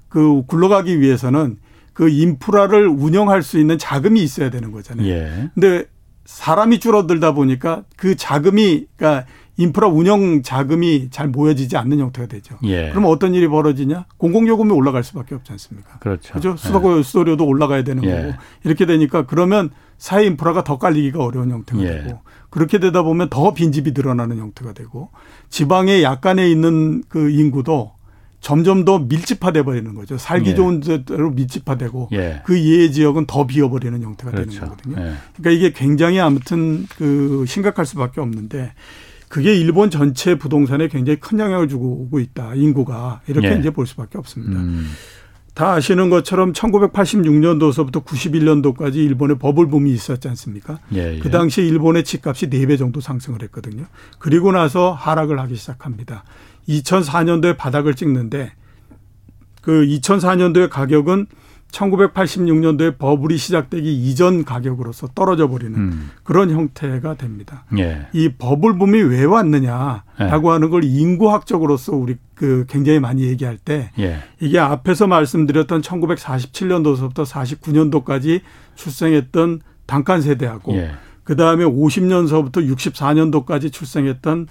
그 굴러가기 위해서는 그 인프라를 운영할 수 있는 자금이 있어야 되는 거잖아요. 예. 근데 사람이 줄어들다 보니까 그 자금이 그러니까 인프라 운영 자금이 잘 모여지지 않는 형태가 되죠. 예. 그러면 어떤 일이 벌어지냐? 공공요금이 올라갈 수밖에 없지 않습니까? 그렇죠. 그죠? 수도, 예. 수도료도 올라가야 되는 예. 거고. 이렇게 되니까 그러면 사회 인프라가 더 깔리기가 어려운 형태가 예. 되고 그렇게 되다 보면 더 빈집이 늘어나는 형태가 되고 지방의 약간에 있는 그 인구도 점점 더 밀집화돼 버리는 거죠. 살기 예. 좋은 데로 밀집화되고 예. 그 예외 지역은 더 비어버리는 형태가 그렇죠. 되는 거거든요. 예. 그러니까 이게 굉장히 아무튼 그 심각할 수밖에 없는데 그게 일본 전체 부동산에 굉장히 큰 영향을 주고 오고 있다. 인구가 이렇게 예. 이제 볼 수밖에 없습니다. 음. 다 아시는 것처럼 1986년도서부터 91년도까지 일본의 버블 붐이 있었지 않습니까? 예, 예. 그 당시에 일본의 집값이 4배 정도 상승을 했거든요. 그리고 나서 하락을 하기 시작합니다. 2004년도에 바닥을 찍는데 그 2004년도의 가격은 1986년도에 버블이 시작되기 이전 가격으로서 떨어져 버리는 음. 그런 형태가 됩니다. 예. 이 버블붐이 왜 왔느냐라고 예. 하는 걸 인구학적으로서 우리 그 굉장히 많이 얘기할 때 예. 이게 앞에서 말씀드렸던 1947년도서부터 49년도까지 출생했던 단칸 세대하고 예. 그 다음에 50년서부터 64년도까지 출생했던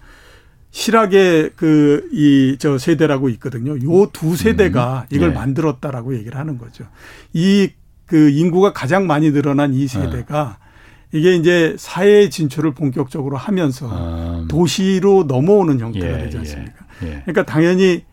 실학의 그 이 저 세대라고 있거든요. 요 두 세대가 음. 이걸 네. 만들었다라고 얘기를 하는 거죠. 이 그 인구가 가장 많이 늘어난 이 세대가 네. 이게 이제 사회 진출을 본격적으로 하면서 음. 도시로 넘어오는 형태가 예, 되지 않습니까? 예, 예. 그러니까 당연히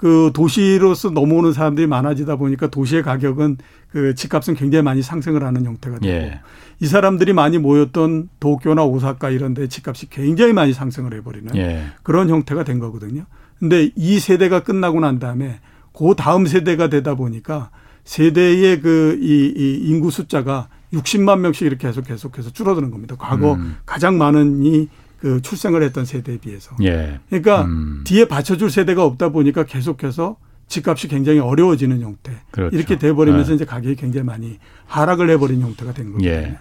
그 도시로서 넘어오는 사람들이 많아지다 보니까 도시의 가격은 그 집값은 굉장히 많이 상승을 하는 형태가 되고 예. 이 사람들이 많이 모였던 도쿄나 오사카 이런 데 집값이 굉장히 많이 상승을 해버리는 예. 그런 형태가 된 거거든요. 근데 이 세대가 끝나고 난 다음에 그 다음 세대가 되다 보니까 세대의 그 이 이 인구 숫자가 60만 명씩 이렇게 계속 계속해서 줄어드는 겁니다. 과거 음. 가장 많은 이 그 출생을 했던 세대에 비해서. 예. 그러니까 음. 뒤에 받쳐줄 세대가 없다 보니까 계속해서 집값이 굉장히 어려워지는 형태. 그렇죠. 이렇게 돼버리면서 예. 이제 가격이 굉장히 많이 하락을 해버린 형태가 된 거거든요. 예.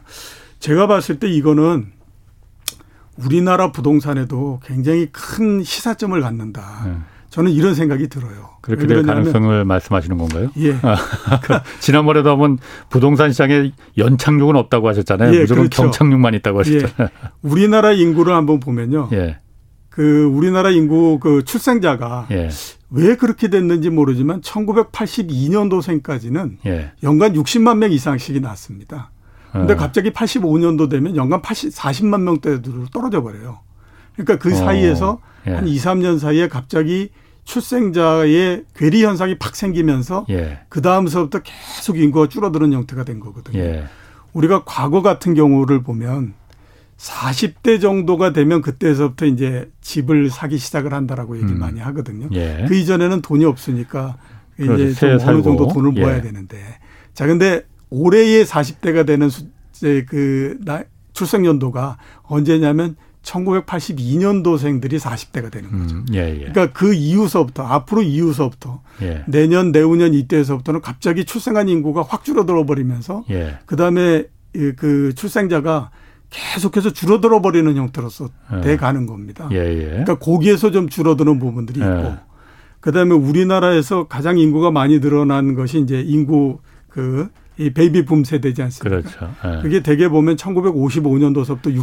제가 봤을 때 이거는 우리나라 부동산에도 굉장히 큰 시사점을 갖는다. 예. 저는 이런 생각이 들어요. 그렇게 될 가능성을 말씀하시는 건가요? 예. 아, 지난번에도 한번 부동산 시장에 연착륙은 없다고 하셨잖아요. 예, 무조건 그렇죠. 경착륙만 있다고 하셨잖아요. 예. 우리나라 인구를 한번 보면요. 예. 그 우리나라 인구 그 출생자가 예. 왜 그렇게 됐는지 모르지만 1982년도생까지는 예. 연간 60만 명 이상씩이 났습니다. 근데 예. 갑자기 85년도 되면 연간 80, 40만 명대로 떨어져 버려요. 그러니까 그 어. 사이에서 예. 한 2, 3년 사이에 갑자기 출생자의 괴리 현상이 팍 생기면서 예. 그 다음서부터 계속 인구가 줄어드는 형태가 된 거거든요. 예. 우리가 과거 같은 경우를 보면 40대 정도가 되면 그때서부터 이제 집을 사기 시작을 한다라고 얘기를 음. 많이 하거든요. 예. 그 이전에는 돈이 없으니까 이제 좀 어느 정도 돈을 모아야 예. 되는데. 자, 근데 올해의 40대가 되는 수, 이제 그 나, 출생 연도가 언제냐면 1982년도생들이 40대가 되는 거죠. 음, 예, 예. 그러니까 그 이후서부터 앞으로 이후서부터 예. 내년 내후년 이때서부터는 갑자기 출생한 인구가 확 줄어들어 버리면서 예. 그다음에 그 출생자가 계속해서 줄어들어 버리는 형태로서 예. 돼 가는 겁니다. 예, 그러니까 거기에서 좀 줄어드는 부분들이 있고 그다음에 우리나라에서 가장 인구가 많이 늘어난 것이 이제 인구 그 이 베이비 붐 세대지 않습니까? 그렇죠. 네. 그게 대개 보면 1955년도서부터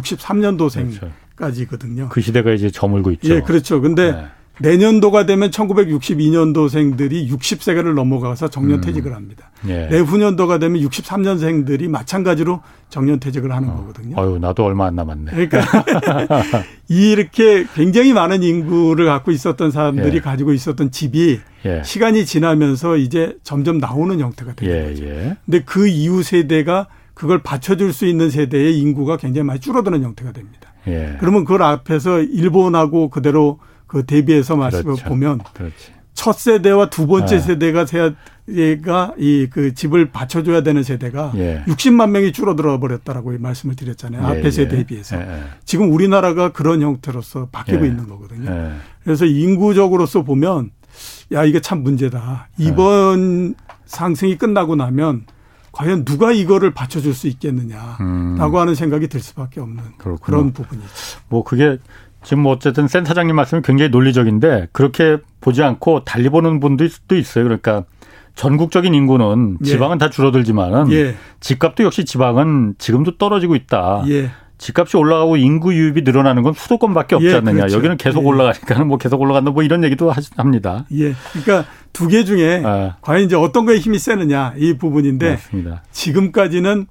63년도생까지거든요. 그렇죠. 그 시대가 이제 저물고 있죠. 예, 그렇죠. 근데 네. 내년도가 되면 1962년도생들이 60세가를 넘어가서 정년퇴직을 음. 합니다. 예. 내후년도가 되면 63년생들이 마찬가지로 정년퇴직을 하는 어. 거거든요. 어유 나도 얼마 안 남았네. 그러니까 이렇게 굉장히 많은 인구를 갖고 있었던 사람들이 예. 가지고 있었던 집이 예. 시간이 지나면서 이제 점점 나오는 형태가 되는 예, 거죠. 예. 근데 그 이후 세대가 그걸 받쳐줄 수 있는 세대의 인구가 굉장히 많이 줄어드는 형태가 됩니다. 예. 그러면 그걸 앞에서 일본하고 그대로 그 대비해서 말씀을 그렇죠. 보면 그렇지. 첫 세대와 두 번째 네. 세대가 세가 이 그 집을 받쳐줘야 되는 세대가 예. 60만 명이 줄어들어 버렸다라고 말씀을 드렸잖아요. 예, 앞에 예. 세대에 비해서 예, 예. 지금 우리나라가 그런 형태로서 바뀌고 예. 있는 거거든요. 그래서 인구적으로서 보면 야 이게 참 문제다. 이번 상승이 끝나고 나면 과연 누가 이거를 받쳐줄 수 있겠느냐라고 음. 하는 생각이 들 수밖에 없는 그렇구나. 그런 부분이죠. 뭐 그게 지금 뭐 어쨌든 센터장님 말씀은 굉장히 논리적인데 그렇게 보지 않고 달리 보는 분들도 있어요. 그러니까 전국적인 인구는 예. 지방은 예. 다 줄어들지만은 예. 집값도 역시 지방은 지금도 떨어지고 있다. 예. 집값이 올라가고 인구 유입이 늘어나는 건 수도권밖에 없지 예, 않느냐. 그렇죠. 여기는 계속 예. 올라가니까는 뭐 계속 올라간다 뭐 이런 얘기도 합니다. 예. 그러니까 두 개 중에 아. 과연 이제 어떤 거에 힘이 세느냐 이 부분인데 맞습니다. 지금까지는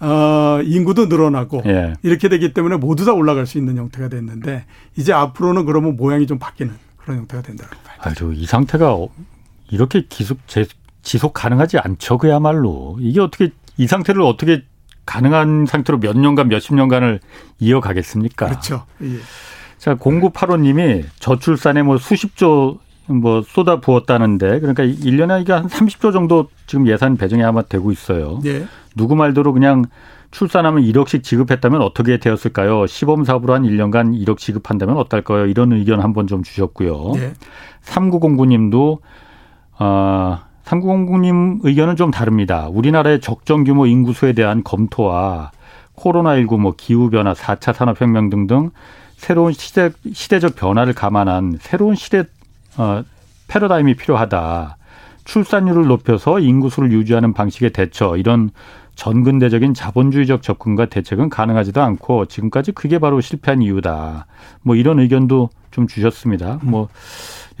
어, 인구도 늘어나고 예. 이렇게 되기 때문에 모두 다 올라갈 수 있는 형태가 됐는데 이제 앞으로는 그러면 모양이 좀 바뀌는 그런 형태가 된다고 봐요. 아주 이 상태가 이렇게 기속 지속 가능하지 않죠 그야말로 이게 어떻게 이 상태를 어떻게 가능한 상태로 몇 년간 몇십 년간을 이어가겠습니까? 그렇죠. 예. 자, 0985님이 저출산에 뭐 수십조 뭐 쏟아 부었다는데 그러니까 1년에 이게 한 30조 정도 지금 예산 배정이 아마 되고 있어요. 예. 누구 말대로 그냥 출산하면 1억씩 지급했다면 어떻게 되었을까요? 시범 사업으로 한 1년간 1억 지급한다면 어떨까요? 이런 의견 한번 좀 주셨고요. 예. 3909님도 아 3909님 의견은 좀 다릅니다. 우리나라의 적정 규모 인구수에 대한 검토와 코로나19 뭐 기후변화, 4차 산업혁명 등등 새로운 시대, 시대적 변화를 감안한 새로운 시대, 어, 패러다임이 필요하다. 출산율을 높여서 인구수를 유지하는 방식의 대처, 이런 전근대적인 자본주의적 접근과 대책은 가능하지도 않고 지금까지 그게 바로 실패한 이유다. 뭐 이런 의견도 좀 주셨습니다. 뭐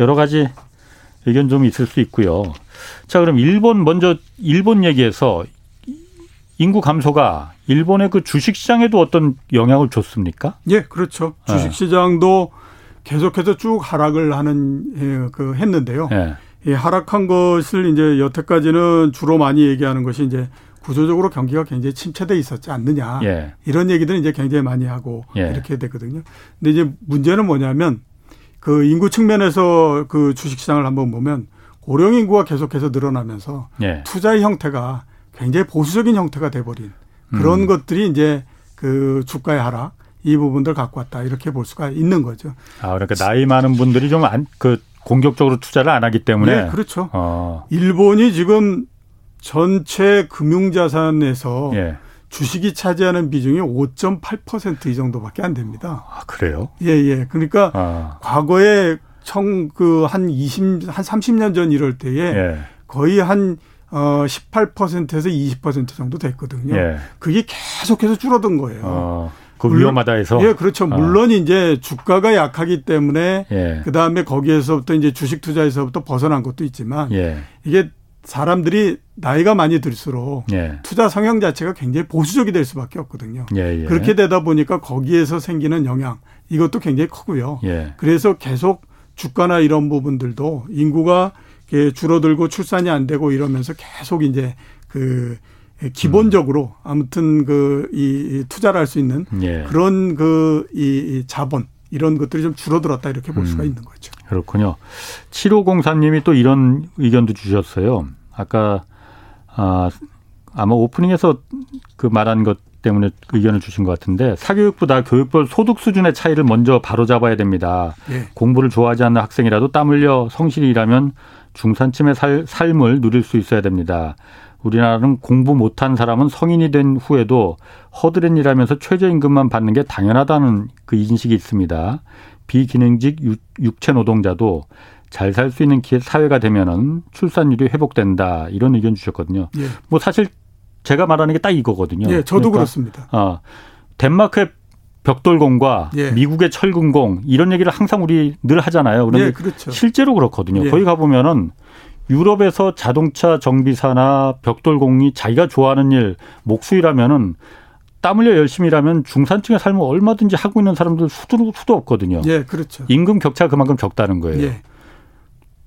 여러 가지 의견 좀 있을 수 있고요. 자, 그럼 일본 먼저 일본 얘기해서 인구 감소가 일본의 그 주식 시장에도 어떤 영향을 줬습니까? 예, 그렇죠. 주식 시장도 네. 계속해서 쭉 하락을 하는 예, 그 했는데요. 네. 이 하락한 것을 이제 여태까지는 주로 많이 얘기하는 것이 이제 구조적으로 경기가 굉장히 침체돼 있었지 않느냐 예. 이런 얘기들은 이제 굉장히 많이 하고 예. 이렇게 되거든요. 근데 이제 문제는 뭐냐면 그 인구 측면에서 그 주식시장을 한번 보면 고령 인구가 계속해서 늘어나면서 예. 투자의 형태가 굉장히 보수적인 형태가 돼버린 그런 음. 것들이 이제 그 주가의 하락 이 부분들 갖고 왔다 이렇게 볼 수가 있는 거죠. 아 그러니까 나이 많은 분들이 좀 안 그 공격적으로 투자를 안 하기 때문에 네, 그렇죠. 어. 일본이 지금 전체 금융자산에서 예. 주식이 차지하는 비중이 5.8%이 정도밖에 안 됩니다. 아, 그래요? 예, 예. 그러니까 아. 과거에 청 그 한 20, 한 30년 전 이럴 때에 예. 거의 한 어, 18%에서 20% 정도 됐거든요. 예. 그게 계속해서 줄어든 거예요. 어, 그 위험하다 해서? 예, 그렇죠. 어. 물론 이제 주가가 약하기 때문에 예. 그 다음에 거기에서부터 이제 주식 투자에서부터 벗어난 것도 있지만 예. 이게 사람들이 나이가 많이 들수록 예. 투자 성향 자체가 굉장히 보수적이 될 수밖에 없거든요. 예, 예. 그렇게 되다 보니까 거기에서 생기는 영향 이것도 굉장히 크고요. 예. 그래서 계속 주가나 이런 부분들도 인구가 줄어들고 출산이 안 되고 이러면서 계속 이제 그 기본적으로 아무튼 그 이 투자를 할 수 있는 예. 그런 그 이 자본 이런 것들이 좀 줄어들었다 이렇게 볼 수가 음. 있는 거죠. 그렇군요. 7504님이 또 이런 의견도 주셨어요. 아까 아, 아마 오프닝에서 그 말한 것 때문에 의견을 주신 것 같은데 사교육보다 교육별 소득 수준의 차이를 먼저 바로잡아야 됩니다. 네. 공부를 좋아하지 않는 학생이라도 땀 흘려 성실히 일하면 중산층의 살, 삶을 누릴 수 있어야 됩니다. 우리나라는 공부 못한 사람은 성인이 된 후에도 허드렛 일하면서 최저임금만 받는 게 당연하다는 그 인식이 있습니다. 비기능직 육체 노동자도 잘 살 수 있는 기회 사회가 되면은 출산율이 회복된다 이런 의견 주셨거든요. 예. 뭐 사실 제가 말하는 게 딱 이거거든요. 예, 저도 그러니까, 그렇습니다. 어, 덴마크의 벽돌공과 예. 미국의 철근공 이런 얘기를 항상 우리 늘 하잖아요. 그런데 예, 그렇죠. 실제로 그렇거든요. 예. 거기 가 보면은 유럽에서 자동차 정비사나 벽돌공이 자기가 좋아하는 일 목수일하면은 땀 흘려 열심히 일하면 중산층의 삶을 얼마든지 하고 있는 사람들 수도, 수도 없거든요. 예, 그렇죠. 임금 격차가 그만큼 적다는 거예요. 예.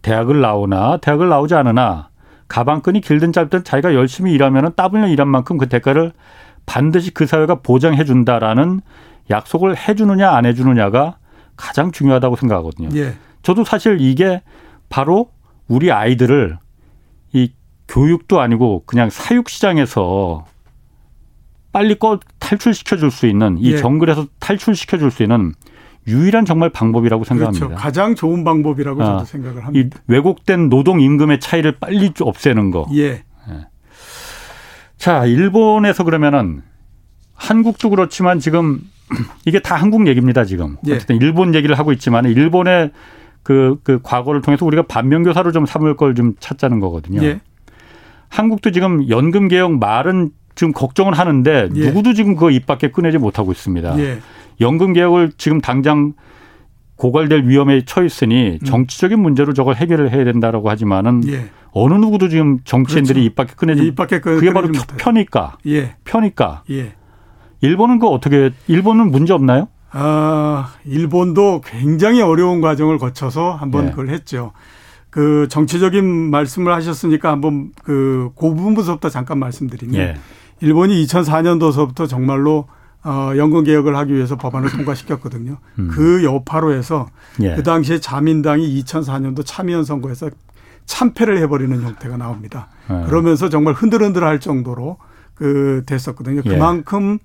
대학을 나오나 대학을 나오지 않으나 가방끈이 길든 짧든 자기가 열심히 일하면 땀 흘려 일한 만큼 그 대가를 반드시 그 사회가 보장해 준다라는 약속을 해 주느냐 안 해 주느냐가 가장 중요하다고 생각하거든요. 예. 저도 사실 이게 바로 우리 아이들을 이 교육도 아니고 그냥 사육 시장에서 빨리 꺼 탈출시켜 줄 수 있는 이 예. 정글에서 탈출시켜 줄 수 있는 유일한 정말 방법이라고 생각합니다. 그렇죠. 가장 좋은 방법이라고 저도 아, 생각을 합니다. 이 왜곡된 노동 임금의 차이를 빨리 없애는 거. 예. 예. 자, 일본에서 그러면은 한국도 그렇지만 지금 이게 다 한국 얘기입니다, 지금. 예. 어쨌든 일본 얘기를 하고 있지만 일본의 그, 그 과거를 통해서 우리가 반면교사로 좀 삼을 걸 좀 찾자는 거거든요. 예. 한국도 지금 연금 개혁 말은 지금 걱정을 하는데 예. 누구도 지금 그거 입 밖에 꺼내지 못하고 있습니다. 예. 연금 개혁을 지금 당장 고갈될 위험에 처했으니 음. 정치적인 문제로 저걸 해결을 해야 된다라고 하지만은 예. 어느 누구도 지금 정치인들이 그렇죠. 입 밖에 꺼내지 입 밖에 그게 바로 편니까 예. 편니까 예. 일본은 그 어떻게 일본은 문제 없나요? 아 일본도 굉장히 어려운 과정을 거쳐서 한번 예. 그걸 했죠. 그 정치적인 말씀을 하셨으니까 한번 그, 그 부분부터 잠깐 말씀드리면 예. 일본이 2004년도서부터 정말로 어, 연금 개혁을 하기 위해서 법안을 통과시켰거든요. 음. 그 여파로 해서 예. 그 당시에 자민당이 2004년도 참의원 선거에서 참패를 해버리는 형태가 나옵니다. 예. 그러면서 정말 흔들흔들할 정도로 그 됐었거든요. 예. 그만큼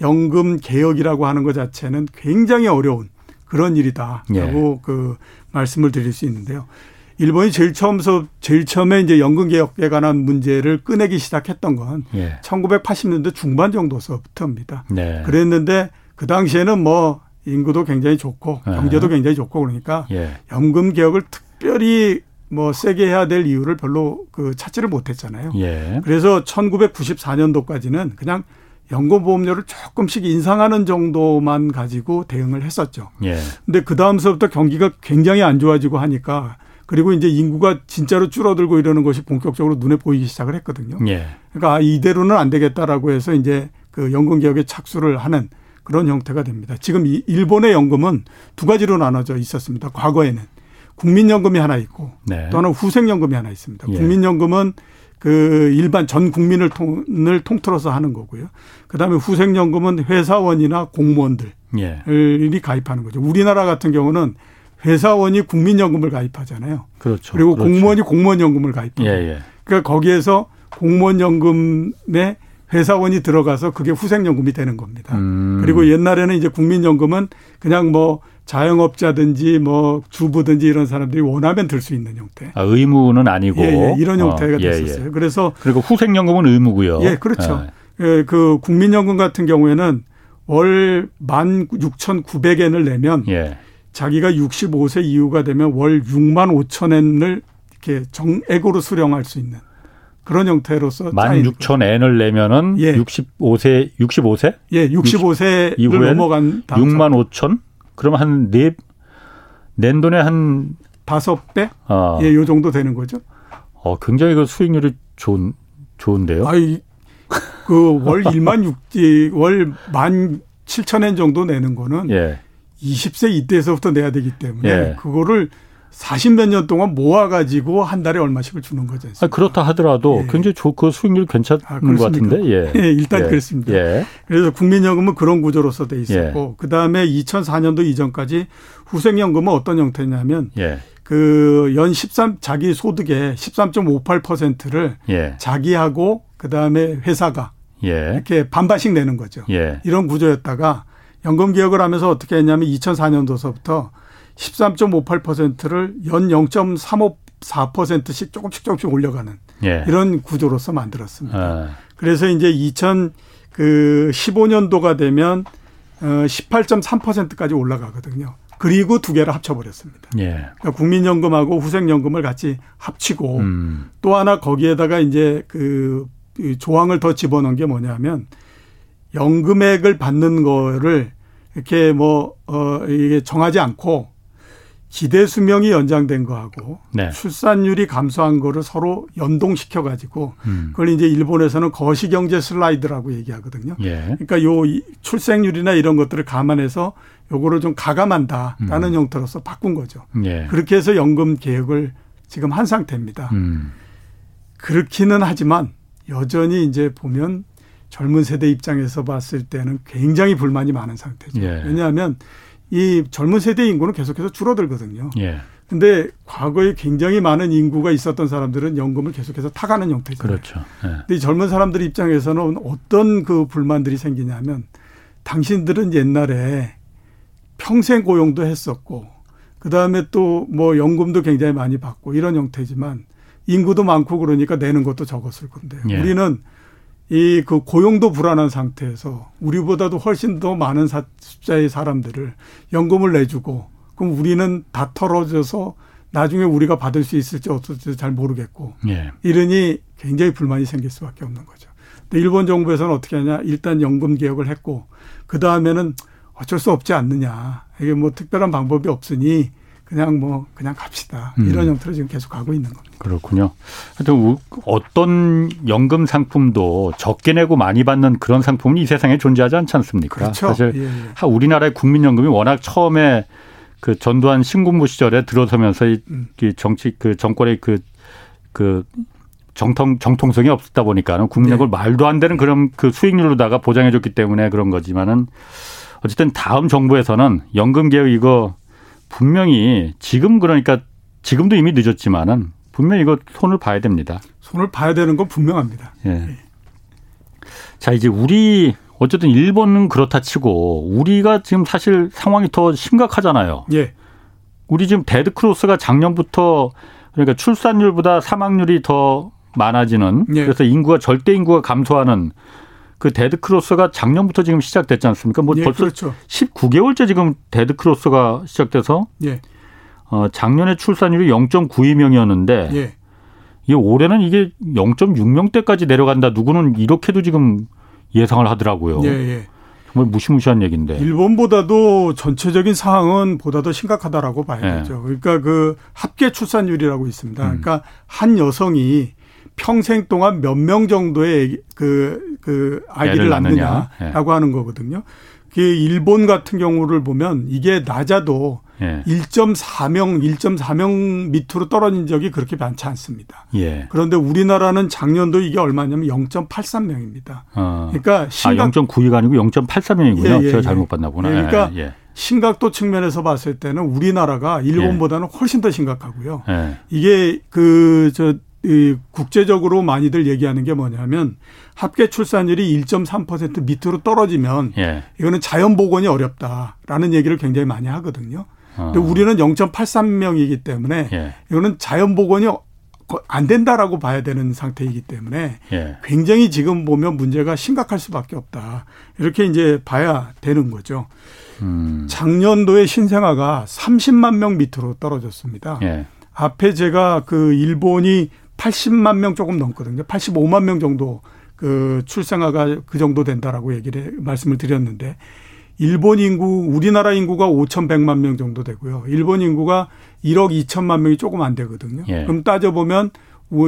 연금 개혁이라고 하는 것 자체는 굉장히 어려운 그런 일이다라고 예. 그 말씀을 드릴 수 있는데요. 일본이 제일 처음서 제일 처음에 이제 연금 개혁에 관한 문제를 꺼내기 시작했던 건 예. 1980년대 중반 정도서부터입니다. 네. 그랬는데 그 당시에는 뭐 인구도 굉장히 좋고 예. 경제도 굉장히 좋고 그러니까 예. 연금 개혁을 특별히 뭐 세게 해야 될 이유를 별로 그 찾지를 못했잖아요. 예. 그래서 1994년도까지는 그냥 연금보험료를 조금씩 인상하는 정도만 가지고 대응을 했었죠. 예. 근데 그 다음서부터 경기가 굉장히 안 좋아지고 하니까 그리고 이제 인구가 진짜로 줄어들고 이러는 것이 본격적으로 눈에 보이기 시작을 했거든요. 예. 그러니까 아, 이대로는 안 되겠다라고 해서 이제 그 연금 개혁에 착수를 하는 그런 형태가 됩니다. 지금 이 일본의 연금은 두 가지로 나눠져 있었습니다. 과거에는 국민연금이 하나 있고 네. 또 하나 후생연금이 하나 있습니다. 예. 국민연금은 그 일반 전 국민을 통 을 통틀어서 하는 거고요. 그 다음에 후생연금은 회사원이나 공무원들이 예. 가입하는 거죠. 우리나라 같은 경우는 회사원이 국민연금을 가입하잖아요. 그렇죠. 그리고 그렇죠. 공무원이 공무원연금을 가입하고. 예, 예. 그러니까 거기에서 공무원연금에 회사원이 들어가서 그게 후생연금이 되는 겁니다. 음. 그리고 옛날에는 이제 국민연금은 그냥 뭐 자영업자든지 뭐 주부든지 이런 사람들이 원하면 들 수 있는 형태. 아, 의무는 아니고. 예, 예. 이런 어, 형태가 어, 됐었어요. 예, 그래서 그리고 후생연금은 의무고요. 예, 그렇죠. 예, 그 국민연금 같은 경우에는 월 16,900엔을 내면 예. 자기가 65세 이후가 되면 월 6만 5천 엔을 이렇게 정액으로 수령할 수 있는 그런 형태로서 16,000엔을 내면은 예. 65세 65세? 예, 65세 이후에 넘어간 6만 5천? 그러면 한 네 낸 돈에 한 다섯 배? 아. 예, 요 정도 되는 거죠. 어, 굉장히 그 수익률이 좋은 좋은데요. 아이 그 월 1만 6 월 1만 7천 엔 정도 내는 거는 예. 20세 이때에서부터 내야 되기 때문에 예. 그거를 40몇 년 동안 모아가지고 한 달에 얼마씩을 주는 거죠. 아, 그렇다 하더라도 예. 굉장히 좋, 그 수익률 괜찮은 아, 것 같은데. 예. 예 일단 예. 그렇습니다. 예. 그래서 국민연금은 그런 구조로서 돼 있었고, 예. 그 다음에 2004년도 이전까지 후생연금은 어떤 형태냐면, 그 연 13, 자기 소득의 13.58%를 자기하고 그 다음에 회사가 이렇게 반반씩 내는 거죠. 이런 구조였다가 연금 개혁을 하면서 어떻게 했냐면 2004년도서부터 13.58%를 연 0.354%씩 조금씩 조금씩 올려가는 예. 이런 구조로서 만들었습니다. 아. 그래서 이제 2015년도가 그 되면 18.3%까지 어, 올라가거든요. 그리고 두 개를 합쳐버렸습니다. 예. 그러니까 국민연금하고 후생연금을 같이 합치고 음. 또 하나 거기에다가 이제 그 조항을 더 집어넣은 게 뭐냐면 연금액을 받는 거를 이렇게 뭐, 어, 이게 정하지 않고 기대 수명이 연장된 거하고 네. 출산율이 감소한 거를 서로 연동시켜 가지고 음. 그걸 이제 일본에서는 거시경제 슬라이드라고 얘기하거든요. 예. 그러니까 요 출생률이나 이런 것들을 감안해서 요거를 좀 가감한다라는 음. 형태로서 바꾼 거죠. 예. 그렇게 해서 연금 개혁을 지금 한 상태입니다. 음. 그렇기는 하지만 여전히 이제 보면 젊은 세대 입장에서 봤을 때는 굉장히 불만이 많은 상태죠. 예. 왜냐하면 이 젊은 세대 인구는 계속해서 줄어들거든요. 예. 근데 과거에 굉장히 많은 인구가 있었던 사람들은 연금을 계속해서 타가는 형태잖아요. 그렇죠. 네. 근데 젊은 사람들 입장에서는 어떤 그 불만들이 생기냐면 당신들은 옛날에 평생 고용도 했었고 그다음에 또 뭐 연금도 굉장히 많이 받고 이런 형태지만 인구도 많고 그러니까 내는 것도 적었을 건데 예. 우리는 이 그 고용도 불안한 상태에서 우리보다도 훨씬 더 많은 숫자의 사람들을 연금을 내주고 그럼 우리는 다 털어져서 나중에 우리가 받을 수 있을지 없을지 잘 모르겠고 예. 이러니 굉장히 불만이 생길 수밖에 없는 거죠. 근데 일본 정부에서는 어떻게 하냐? 일단 연금 개혁을 했고 그 다음에는 어쩔 수 없지 않느냐. 이게 뭐 특별한 방법이 없으니 그냥 뭐 그냥 갑시다. 이런 음. 형태로 지금 계속 가고 있는 겁니다. 그렇군요. 하여튼 어떤 연금 상품도 적게 내고 많이 받는 그런 상품은 이 세상에 존재하지 않지 않습니까? 그렇죠. 사실 예, 예. 우리나라의 국민연금이 워낙 처음에 그 전두환 신군부 시절에 들어서면서 이 음. 정치 그 정권의 그, 그 정통, 정통성이 없다 보니까는 국민연금을 네. 말도 안 되는 그런 그 수익률로다가 보장해줬기 때문에 그런 거지만은 어쨌든 다음 정부에서는 연금 개혁 이거 분명히 지금 그러니까 지금도 이미 늦었지만은 분명히 이거 손을 봐야 됩니다. 손을 봐야 되는 건 분명합니다. 예. 네. 자, 이제 우리 어쨌든 일본은 그렇다 치고 우리가 지금 사실 상황이 더 심각하잖아요. 예. 우리 지금 데드 크로스가 작년부터 그러니까 출산율보다 사망률이 더 많아지는 예. 그래서 인구가 절대 인구가 감소하는 그 데드 크로스가 작년부터 지금 시작됐지 않습니까? 뭐 예, 벌써 그렇죠. 19개월째 지금 데드 크로스가 시작돼서 예. 어 작년에 출산율이 0.92명이었는데 예. 이 올해는 이게 0.6명대까지 내려간다. 누구는 이렇게도 지금 예상을 하더라고요. 예, 예. 정말 무시무시한 얘기인데. 일본보다도 전체적인 상황은 보다 더 심각하다라고 봐야 예. 되죠. 그러니까 그 합계 출산율이라고 있습니다. 음. 그러니까 한 여성이 평생 동안 몇 명 정도의 그, 그 아기를 낳느냐라고 예. 하는 거거든요. 그 일본 같은 경우를 보면 이게 낮아도 예. 1.4명, 1.4명 밑으로 떨어진 적이 그렇게 많지 않습니다. 예. 그런데 우리나라는 작년도 이게 얼마냐면 0.83명입니다. 어. 그러니까 아, 심각 아, 0.92가 아니고 0.83명이군요. 예, 예, 제가 예. 잘못 봤나 보나. 예, 그러니까 심각도 측면에서 봤을 때는 우리나라가 일본보다는 훨씬 더 심각하고요. 이게 그 저 이 국제적으로 많이들 얘기하는 게 뭐냐면 합계 출산율이 1.3% 밑으로 떨어지면 예. 이거는 자연 복원이 어렵다라는 얘기를 굉장히 많이 하거든요. 어. 근데 우리는 0.83명이기 때문에 예. 이거는 자연 복원이 안 된다라고 봐야 되는 상태이기 때문에 예. 굉장히 지금 보면 문제가 심각할 수밖에 없다. 이렇게 이제 봐야 되는 거죠. 음. 작년도에 신생아가 30만 명 밑으로 떨어졌습니다. 예. 앞에 제가 그 일본이 80만 명 조금 넘거든요. 85만 명 정도 그 출생아가 그 정도 된다라고 얘기를 말씀을 드렸는데 일본 인구 우리나라 인구가 5,100만 명 정도 되고요. 일본 인구가 1억 2천만 명이 조금 안 되거든요. 예. 그럼 따져 보면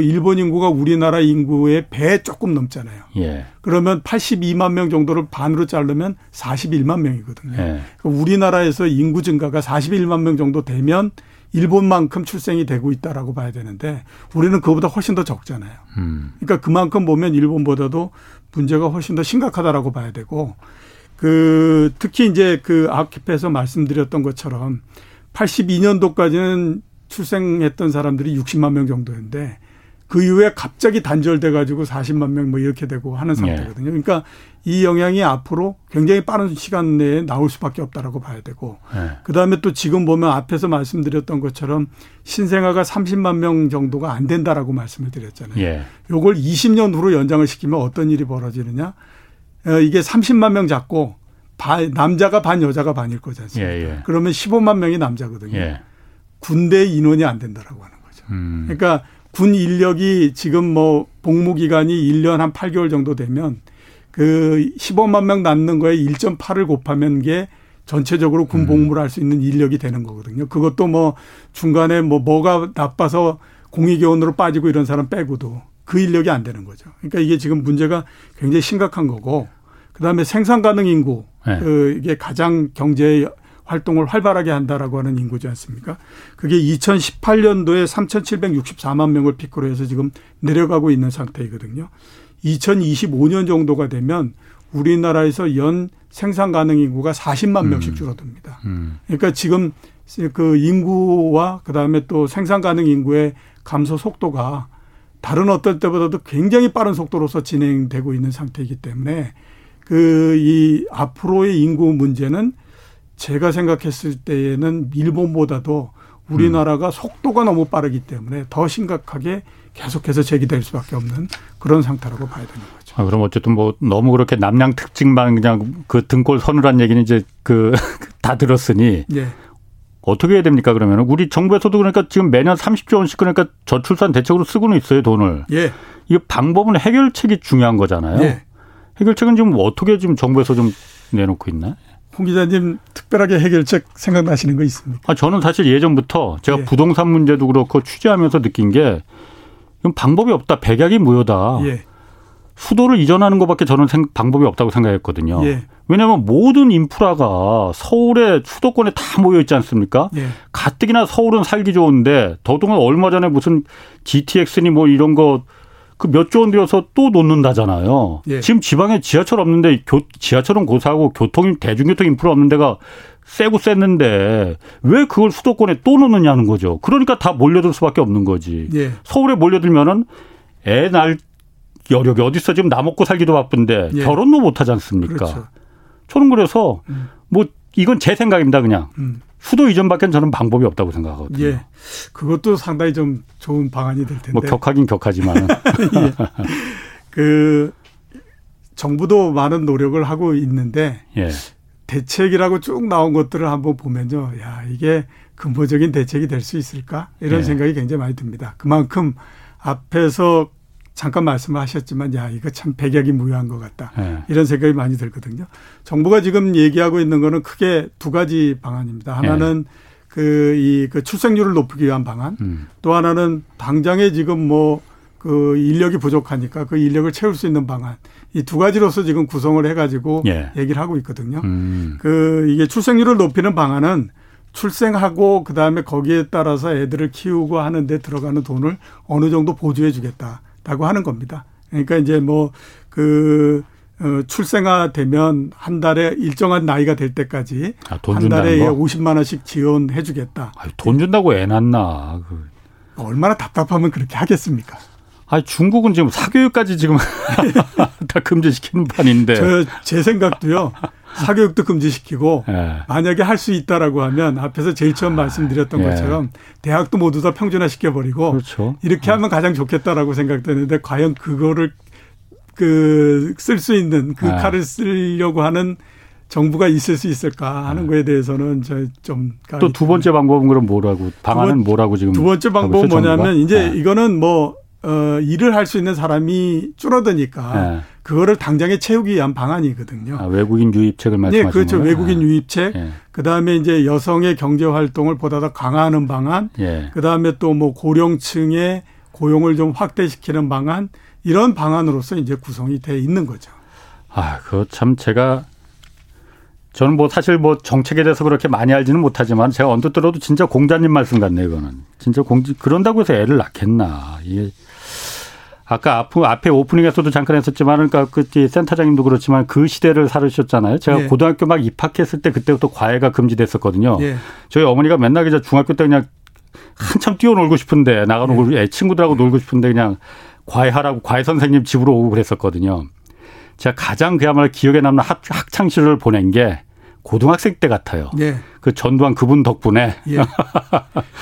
일본 인구가 우리나라 인구의 배 조금 넘잖아요. 예. 그러면 82만 명 정도를 반으로 자르면 41만 명이거든요. 예. 그러니까 우리나라에서 인구 증가가 41만 명 정도 되면 일본만큼 출생이 되고 있다라고 봐야 되는데 우리는 그보다 훨씬 더 적잖아요. 음. 그러니까 그만큼 보면 일본보다도 문제가 훨씬 더 심각하다라고 봐야 되고 그 특히 이제 그 앞에서 말씀드렸던 것처럼 82년도까지는 출생했던 사람들이 60만 명 정도였는데 그 이후에 갑자기 단절돼 가지고 40만 명 뭐 이렇게 되고 하는 네. 상태거든요. 그러니까 이 영향이 앞으로 굉장히 빠른 시간 내에 나올 수밖에 없다라고 봐야 되고 네. 그다음에 또 지금 보면 앞에서 말씀드렸던 것처럼 신생아가 30만 명 정도가 안 된다라고 말씀을 드렸잖아요. 예. 요걸 20년 후로 연장을 시키면 어떤 일이 벌어지느냐? 어, 이게 30만 명 잡고 반, 남자가 반 여자가 반일 거지 않습니까? 예, 예. 그러면 15만 명이 남자거든요. 예. 군대 인원이 안 된다라고 하는 거죠. 음. 그러니까 군 인력이 지금 뭐 복무 기간이 1년 한 8개월 정도 되면 그 15만 명 낳는 거에 1.8을 곱하면 게 전체적으로 군 음. 복무를 할 수 있는 인력이 되는 거거든요. 그것도 뭐 중간에 뭐 뭐가 나빠서 공익요원으로 빠지고 이런 사람 빼고도 그 인력이 안 되는 거죠. 그러니까 이게 지금 문제가 굉장히 심각한 거고 그다음에 생산 가능 인구 네. 그 이게 가장 경제 활동을 활발하게 한다라고 하는 인구지 않습니까? 그게 2018년도에 3,764만 명을 피크로 해서 지금 내려가고 있는 상태이거든요. 2025년 정도가 되면 우리나라에서 연 생산 가능 인구가 40만 명씩 음. 줄어듭니다. 음. 그러니까 지금 그 인구와 그다음에 또 생산 가능 인구의 감소 속도가 다른 어떤 때보다도 굉장히 빠른 속도로서 진행되고 있는 상태이기 때문에 그 이 앞으로의 인구 문제는 제가 생각했을 때에는 일본보다도 우리나라가 음. 속도가 너무 빠르기 때문에 더 심각하게 계속해서 제기될 수밖에 없는 그런 상태라고 봐야 되는 거죠. 아, 그럼 어쨌든 뭐 너무 그렇게 남양 특징만 그냥 그 등골 선우란 얘기는 이제 그 다 들었으니 예. 어떻게 해야 됩니까 그러면 우리 정부에서도 그러니까 지금 매년 30조 원씩 그러니까 저출산 대책으로 쓰고는 있어요 돈을. 예. 이 방법은 해결책이 중요한 거잖아요. 예. 해결책은 지금 어떻게 지금 정부에서 좀 내놓고 있나? 홍 기자님 특별하게 해결책 생각나시는 거 있습니까? 아, 저는 사실 예전부터 제가 예. 부동산 문제도 그렇고 취재하면서 느낀 게 이건 방법이 없다. 백약이 무효다. 예. 수도를 이전하는 것밖에 저는 생, 방법이 없다고 생각했거든요. 예. 왜냐하면 모든 인프라가 서울의 수도권에 다 모여 있지 않습니까? 예. 가뜩이나 서울은 살기 좋은데 더더군 얼마 전에 무슨 GTX니 뭐 이런 거 그 몇 조 원 들여서 또 놓는다잖아요. 예. 지금 지방에 지하철 없는데 교, 지하철은 고사하고 교통 대중교통 인프라 없는 데가 세고 셌는데 왜 그걸 수도권에 또 놓느냐는 거죠. 그러니까 다 몰려들 수밖에 없는 거지. 예. 서울에 몰려들면은 애 날 여력이 어딨어 지금 나 먹고 살기도 바쁜데 예. 결혼도 못 하지 않습니까? 그렇죠. 저는 그래서 음. 뭐 이건 제 생각입니다 그냥. 음. 수도 이전밖엔 저는 방법이 없다고 생각하거든요. 예. 그것도 상당히 좀 좋은 방안이 될 텐데. 뭐 격하긴 격하지만. 예. 그 정부도 많은 노력을 하고 있는데 예. 대책이라고 쭉 나온 것들을 한번 보면요. 야, 이게 근본적인 대책이 될 수 있을까? 이런 예. 생각이 굉장히 많이 듭니다. 그만큼 앞에서 잠깐 말씀을 하셨지만 야 이거 참 백약이 무효한 것 같다 네. 이런 생각이 많이 들거든요. 정부가 지금 얘기하고 있는 거는 크게 두 가지 방안입니다. 하나는 네. 그이 그 출생률을 높이기 위한 방안, 음. 또 하나는 당장에 지금 뭐 그 인력이 부족하니까 그 인력을 채울 수 있는 방안 이 두 가지로서 지금 구성을 해가지고 예. 얘기를 하고 있거든요. 음. 그 이게 출생률을 높이는 방안은 출생하고 그다음에 거기에 따라서 애들을 키우고 하는데 들어가는 돈을 어느 정도 보조해 주겠다. 라고 하는 겁니다. 그러니까 이제 뭐 그 어, 출생아 되면 한 달에 일정한 나이가 될 때까지 아, 한 달에 거? 50만 원씩 지원해 주겠다. 아, 돈 준다고 애 낳나. 그. 얼마나 답답하면 그렇게 하겠습니까? 아, 중국은 지금 사교육까지 지금 다 금지시키는 판인데. 저 제 생각도요. 사교육도 금지시키고 네. 만약에 할 수 있다라고 하면 앞에서 제일 처음 말씀드렸던 네. 것처럼 대학도 모두 다 평준화 시켜버리고 그렇죠. 이렇게 하면 가장 좋겠다라고 생각되는데 과연 그거를 그 쓸 수 있는 그 네. 칼을 쓰려고 하는 정부가 있을 수 있을까 하는 거에 대해서는 저좀 또 두 번째 방법은 그럼 뭐라고 방안은 번, 뭐라고 지금 두 번째 방법은 뭐냐면 이제 네. 이거는 뭐 어, 일을 할 수 있는 사람이 줄어드니까 네. 그거를 당장에 채우기 위한 방안이거든요. 아, 외국인 유입책을 말씀하시는 네, 그렇죠. 거예요? 외국인 아. 유입책. 네. 그다음에 이제 여성의 경제 활동을 보다 더 강화하는 방안. 네. 그다음에 또 뭐 고령층의 고용을 좀 확대시키는 방안. 이런 방안으로서 이제 구성이 돼 있는 거죠. 아, 그거 참 제가 저는 뭐 사실 뭐 정책에 대해서 그렇게 많이 알지는 못하지만 제가 언뜻 들어도 진짜 공자님 말씀 같네요, 이거는. 진짜 공 그런다고 해서 애를 낳겠나. 이게 아까 앞에 오프닝에서도 잠깐 했었지만 그러니까 그 센터장님도 그렇지만 그 시대를 살으셨잖아요. 제가 예. 고등학교 막 입학했을 때 그때부터 과외가 금지됐었거든요. 예. 저희 어머니가 맨날 그냥 중학교 때 그냥 한참 뛰어놀고 싶은데 나가는 예. 친구들하고 놀고 싶은데 그냥 과외하라고 과외 선생님 집으로 오고 그랬었거든요. 제가 가장 그야말로 기억에 남는 학, 학창 시절을 보낸 게 고등학생 때 같아요. 예. 그 전두환 그분 덕분에. 예.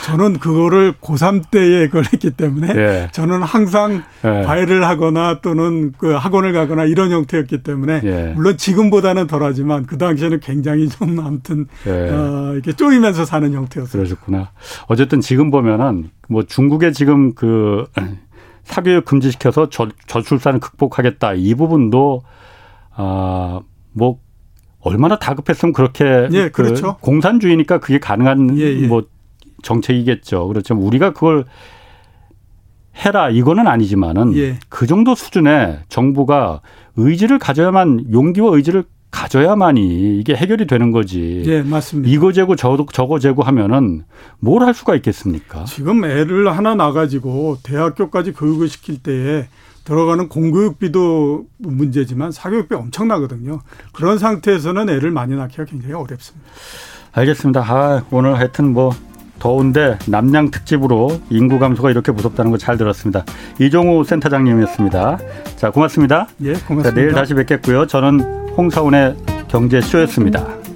저는 그거를 고3 때에 그걸 했기 때문에 예. 저는 항상 예. 과외를 하거나 또는 그 학원을 가거나 이런 형태였기 때문에 예. 물론 지금보다는 덜하지만 그 당시에는 굉장히 좀 아무튼 예. 어, 이렇게 쪼이면서 사는 형태였어요. 그러셨구나. 어쨌든 지금 보면은 뭐 중국의 지금 그 사교육 금지시켜서 저, 저출산을 극복하겠다 이 부분도 아뭐 얼마나 다급했으면 그렇게 예, 그 그렇죠. 공산주의니까 그게 가능한 예, 예. 뭐 정책이겠죠. 그렇지만 우리가 그걸 해라 이거는 아니지만은 예. 그 정도 수준의 정부가 의지를 가져야만 용기와 의지를 가져야만이 이게 해결이 되는 거지. 예, 맞습니다. 이거 재고 저거, 저거 재고 하면은 뭘 할 수가 있겠습니까? 지금 애를 하나 나가지고 대학교까지 교육을 시킬 때에 들어가는 공교육비도 문제지만 사교육비 엄청나거든요. 그런 상태에서는 애를 많이 낳기가 굉장히 어렵습니다. 알겠습니다. 아, 오늘 하여튼 뭐 더운데 남양 특집으로 인구 감소가 이렇게 무섭다는 거 잘 들었습니다. 이종우 센터장님이었습니다. 자, 고맙습니다. 예, 고맙습니다. 자, 내일 다시 뵙겠고요. 저는 홍사운의 경제쇼였습니다.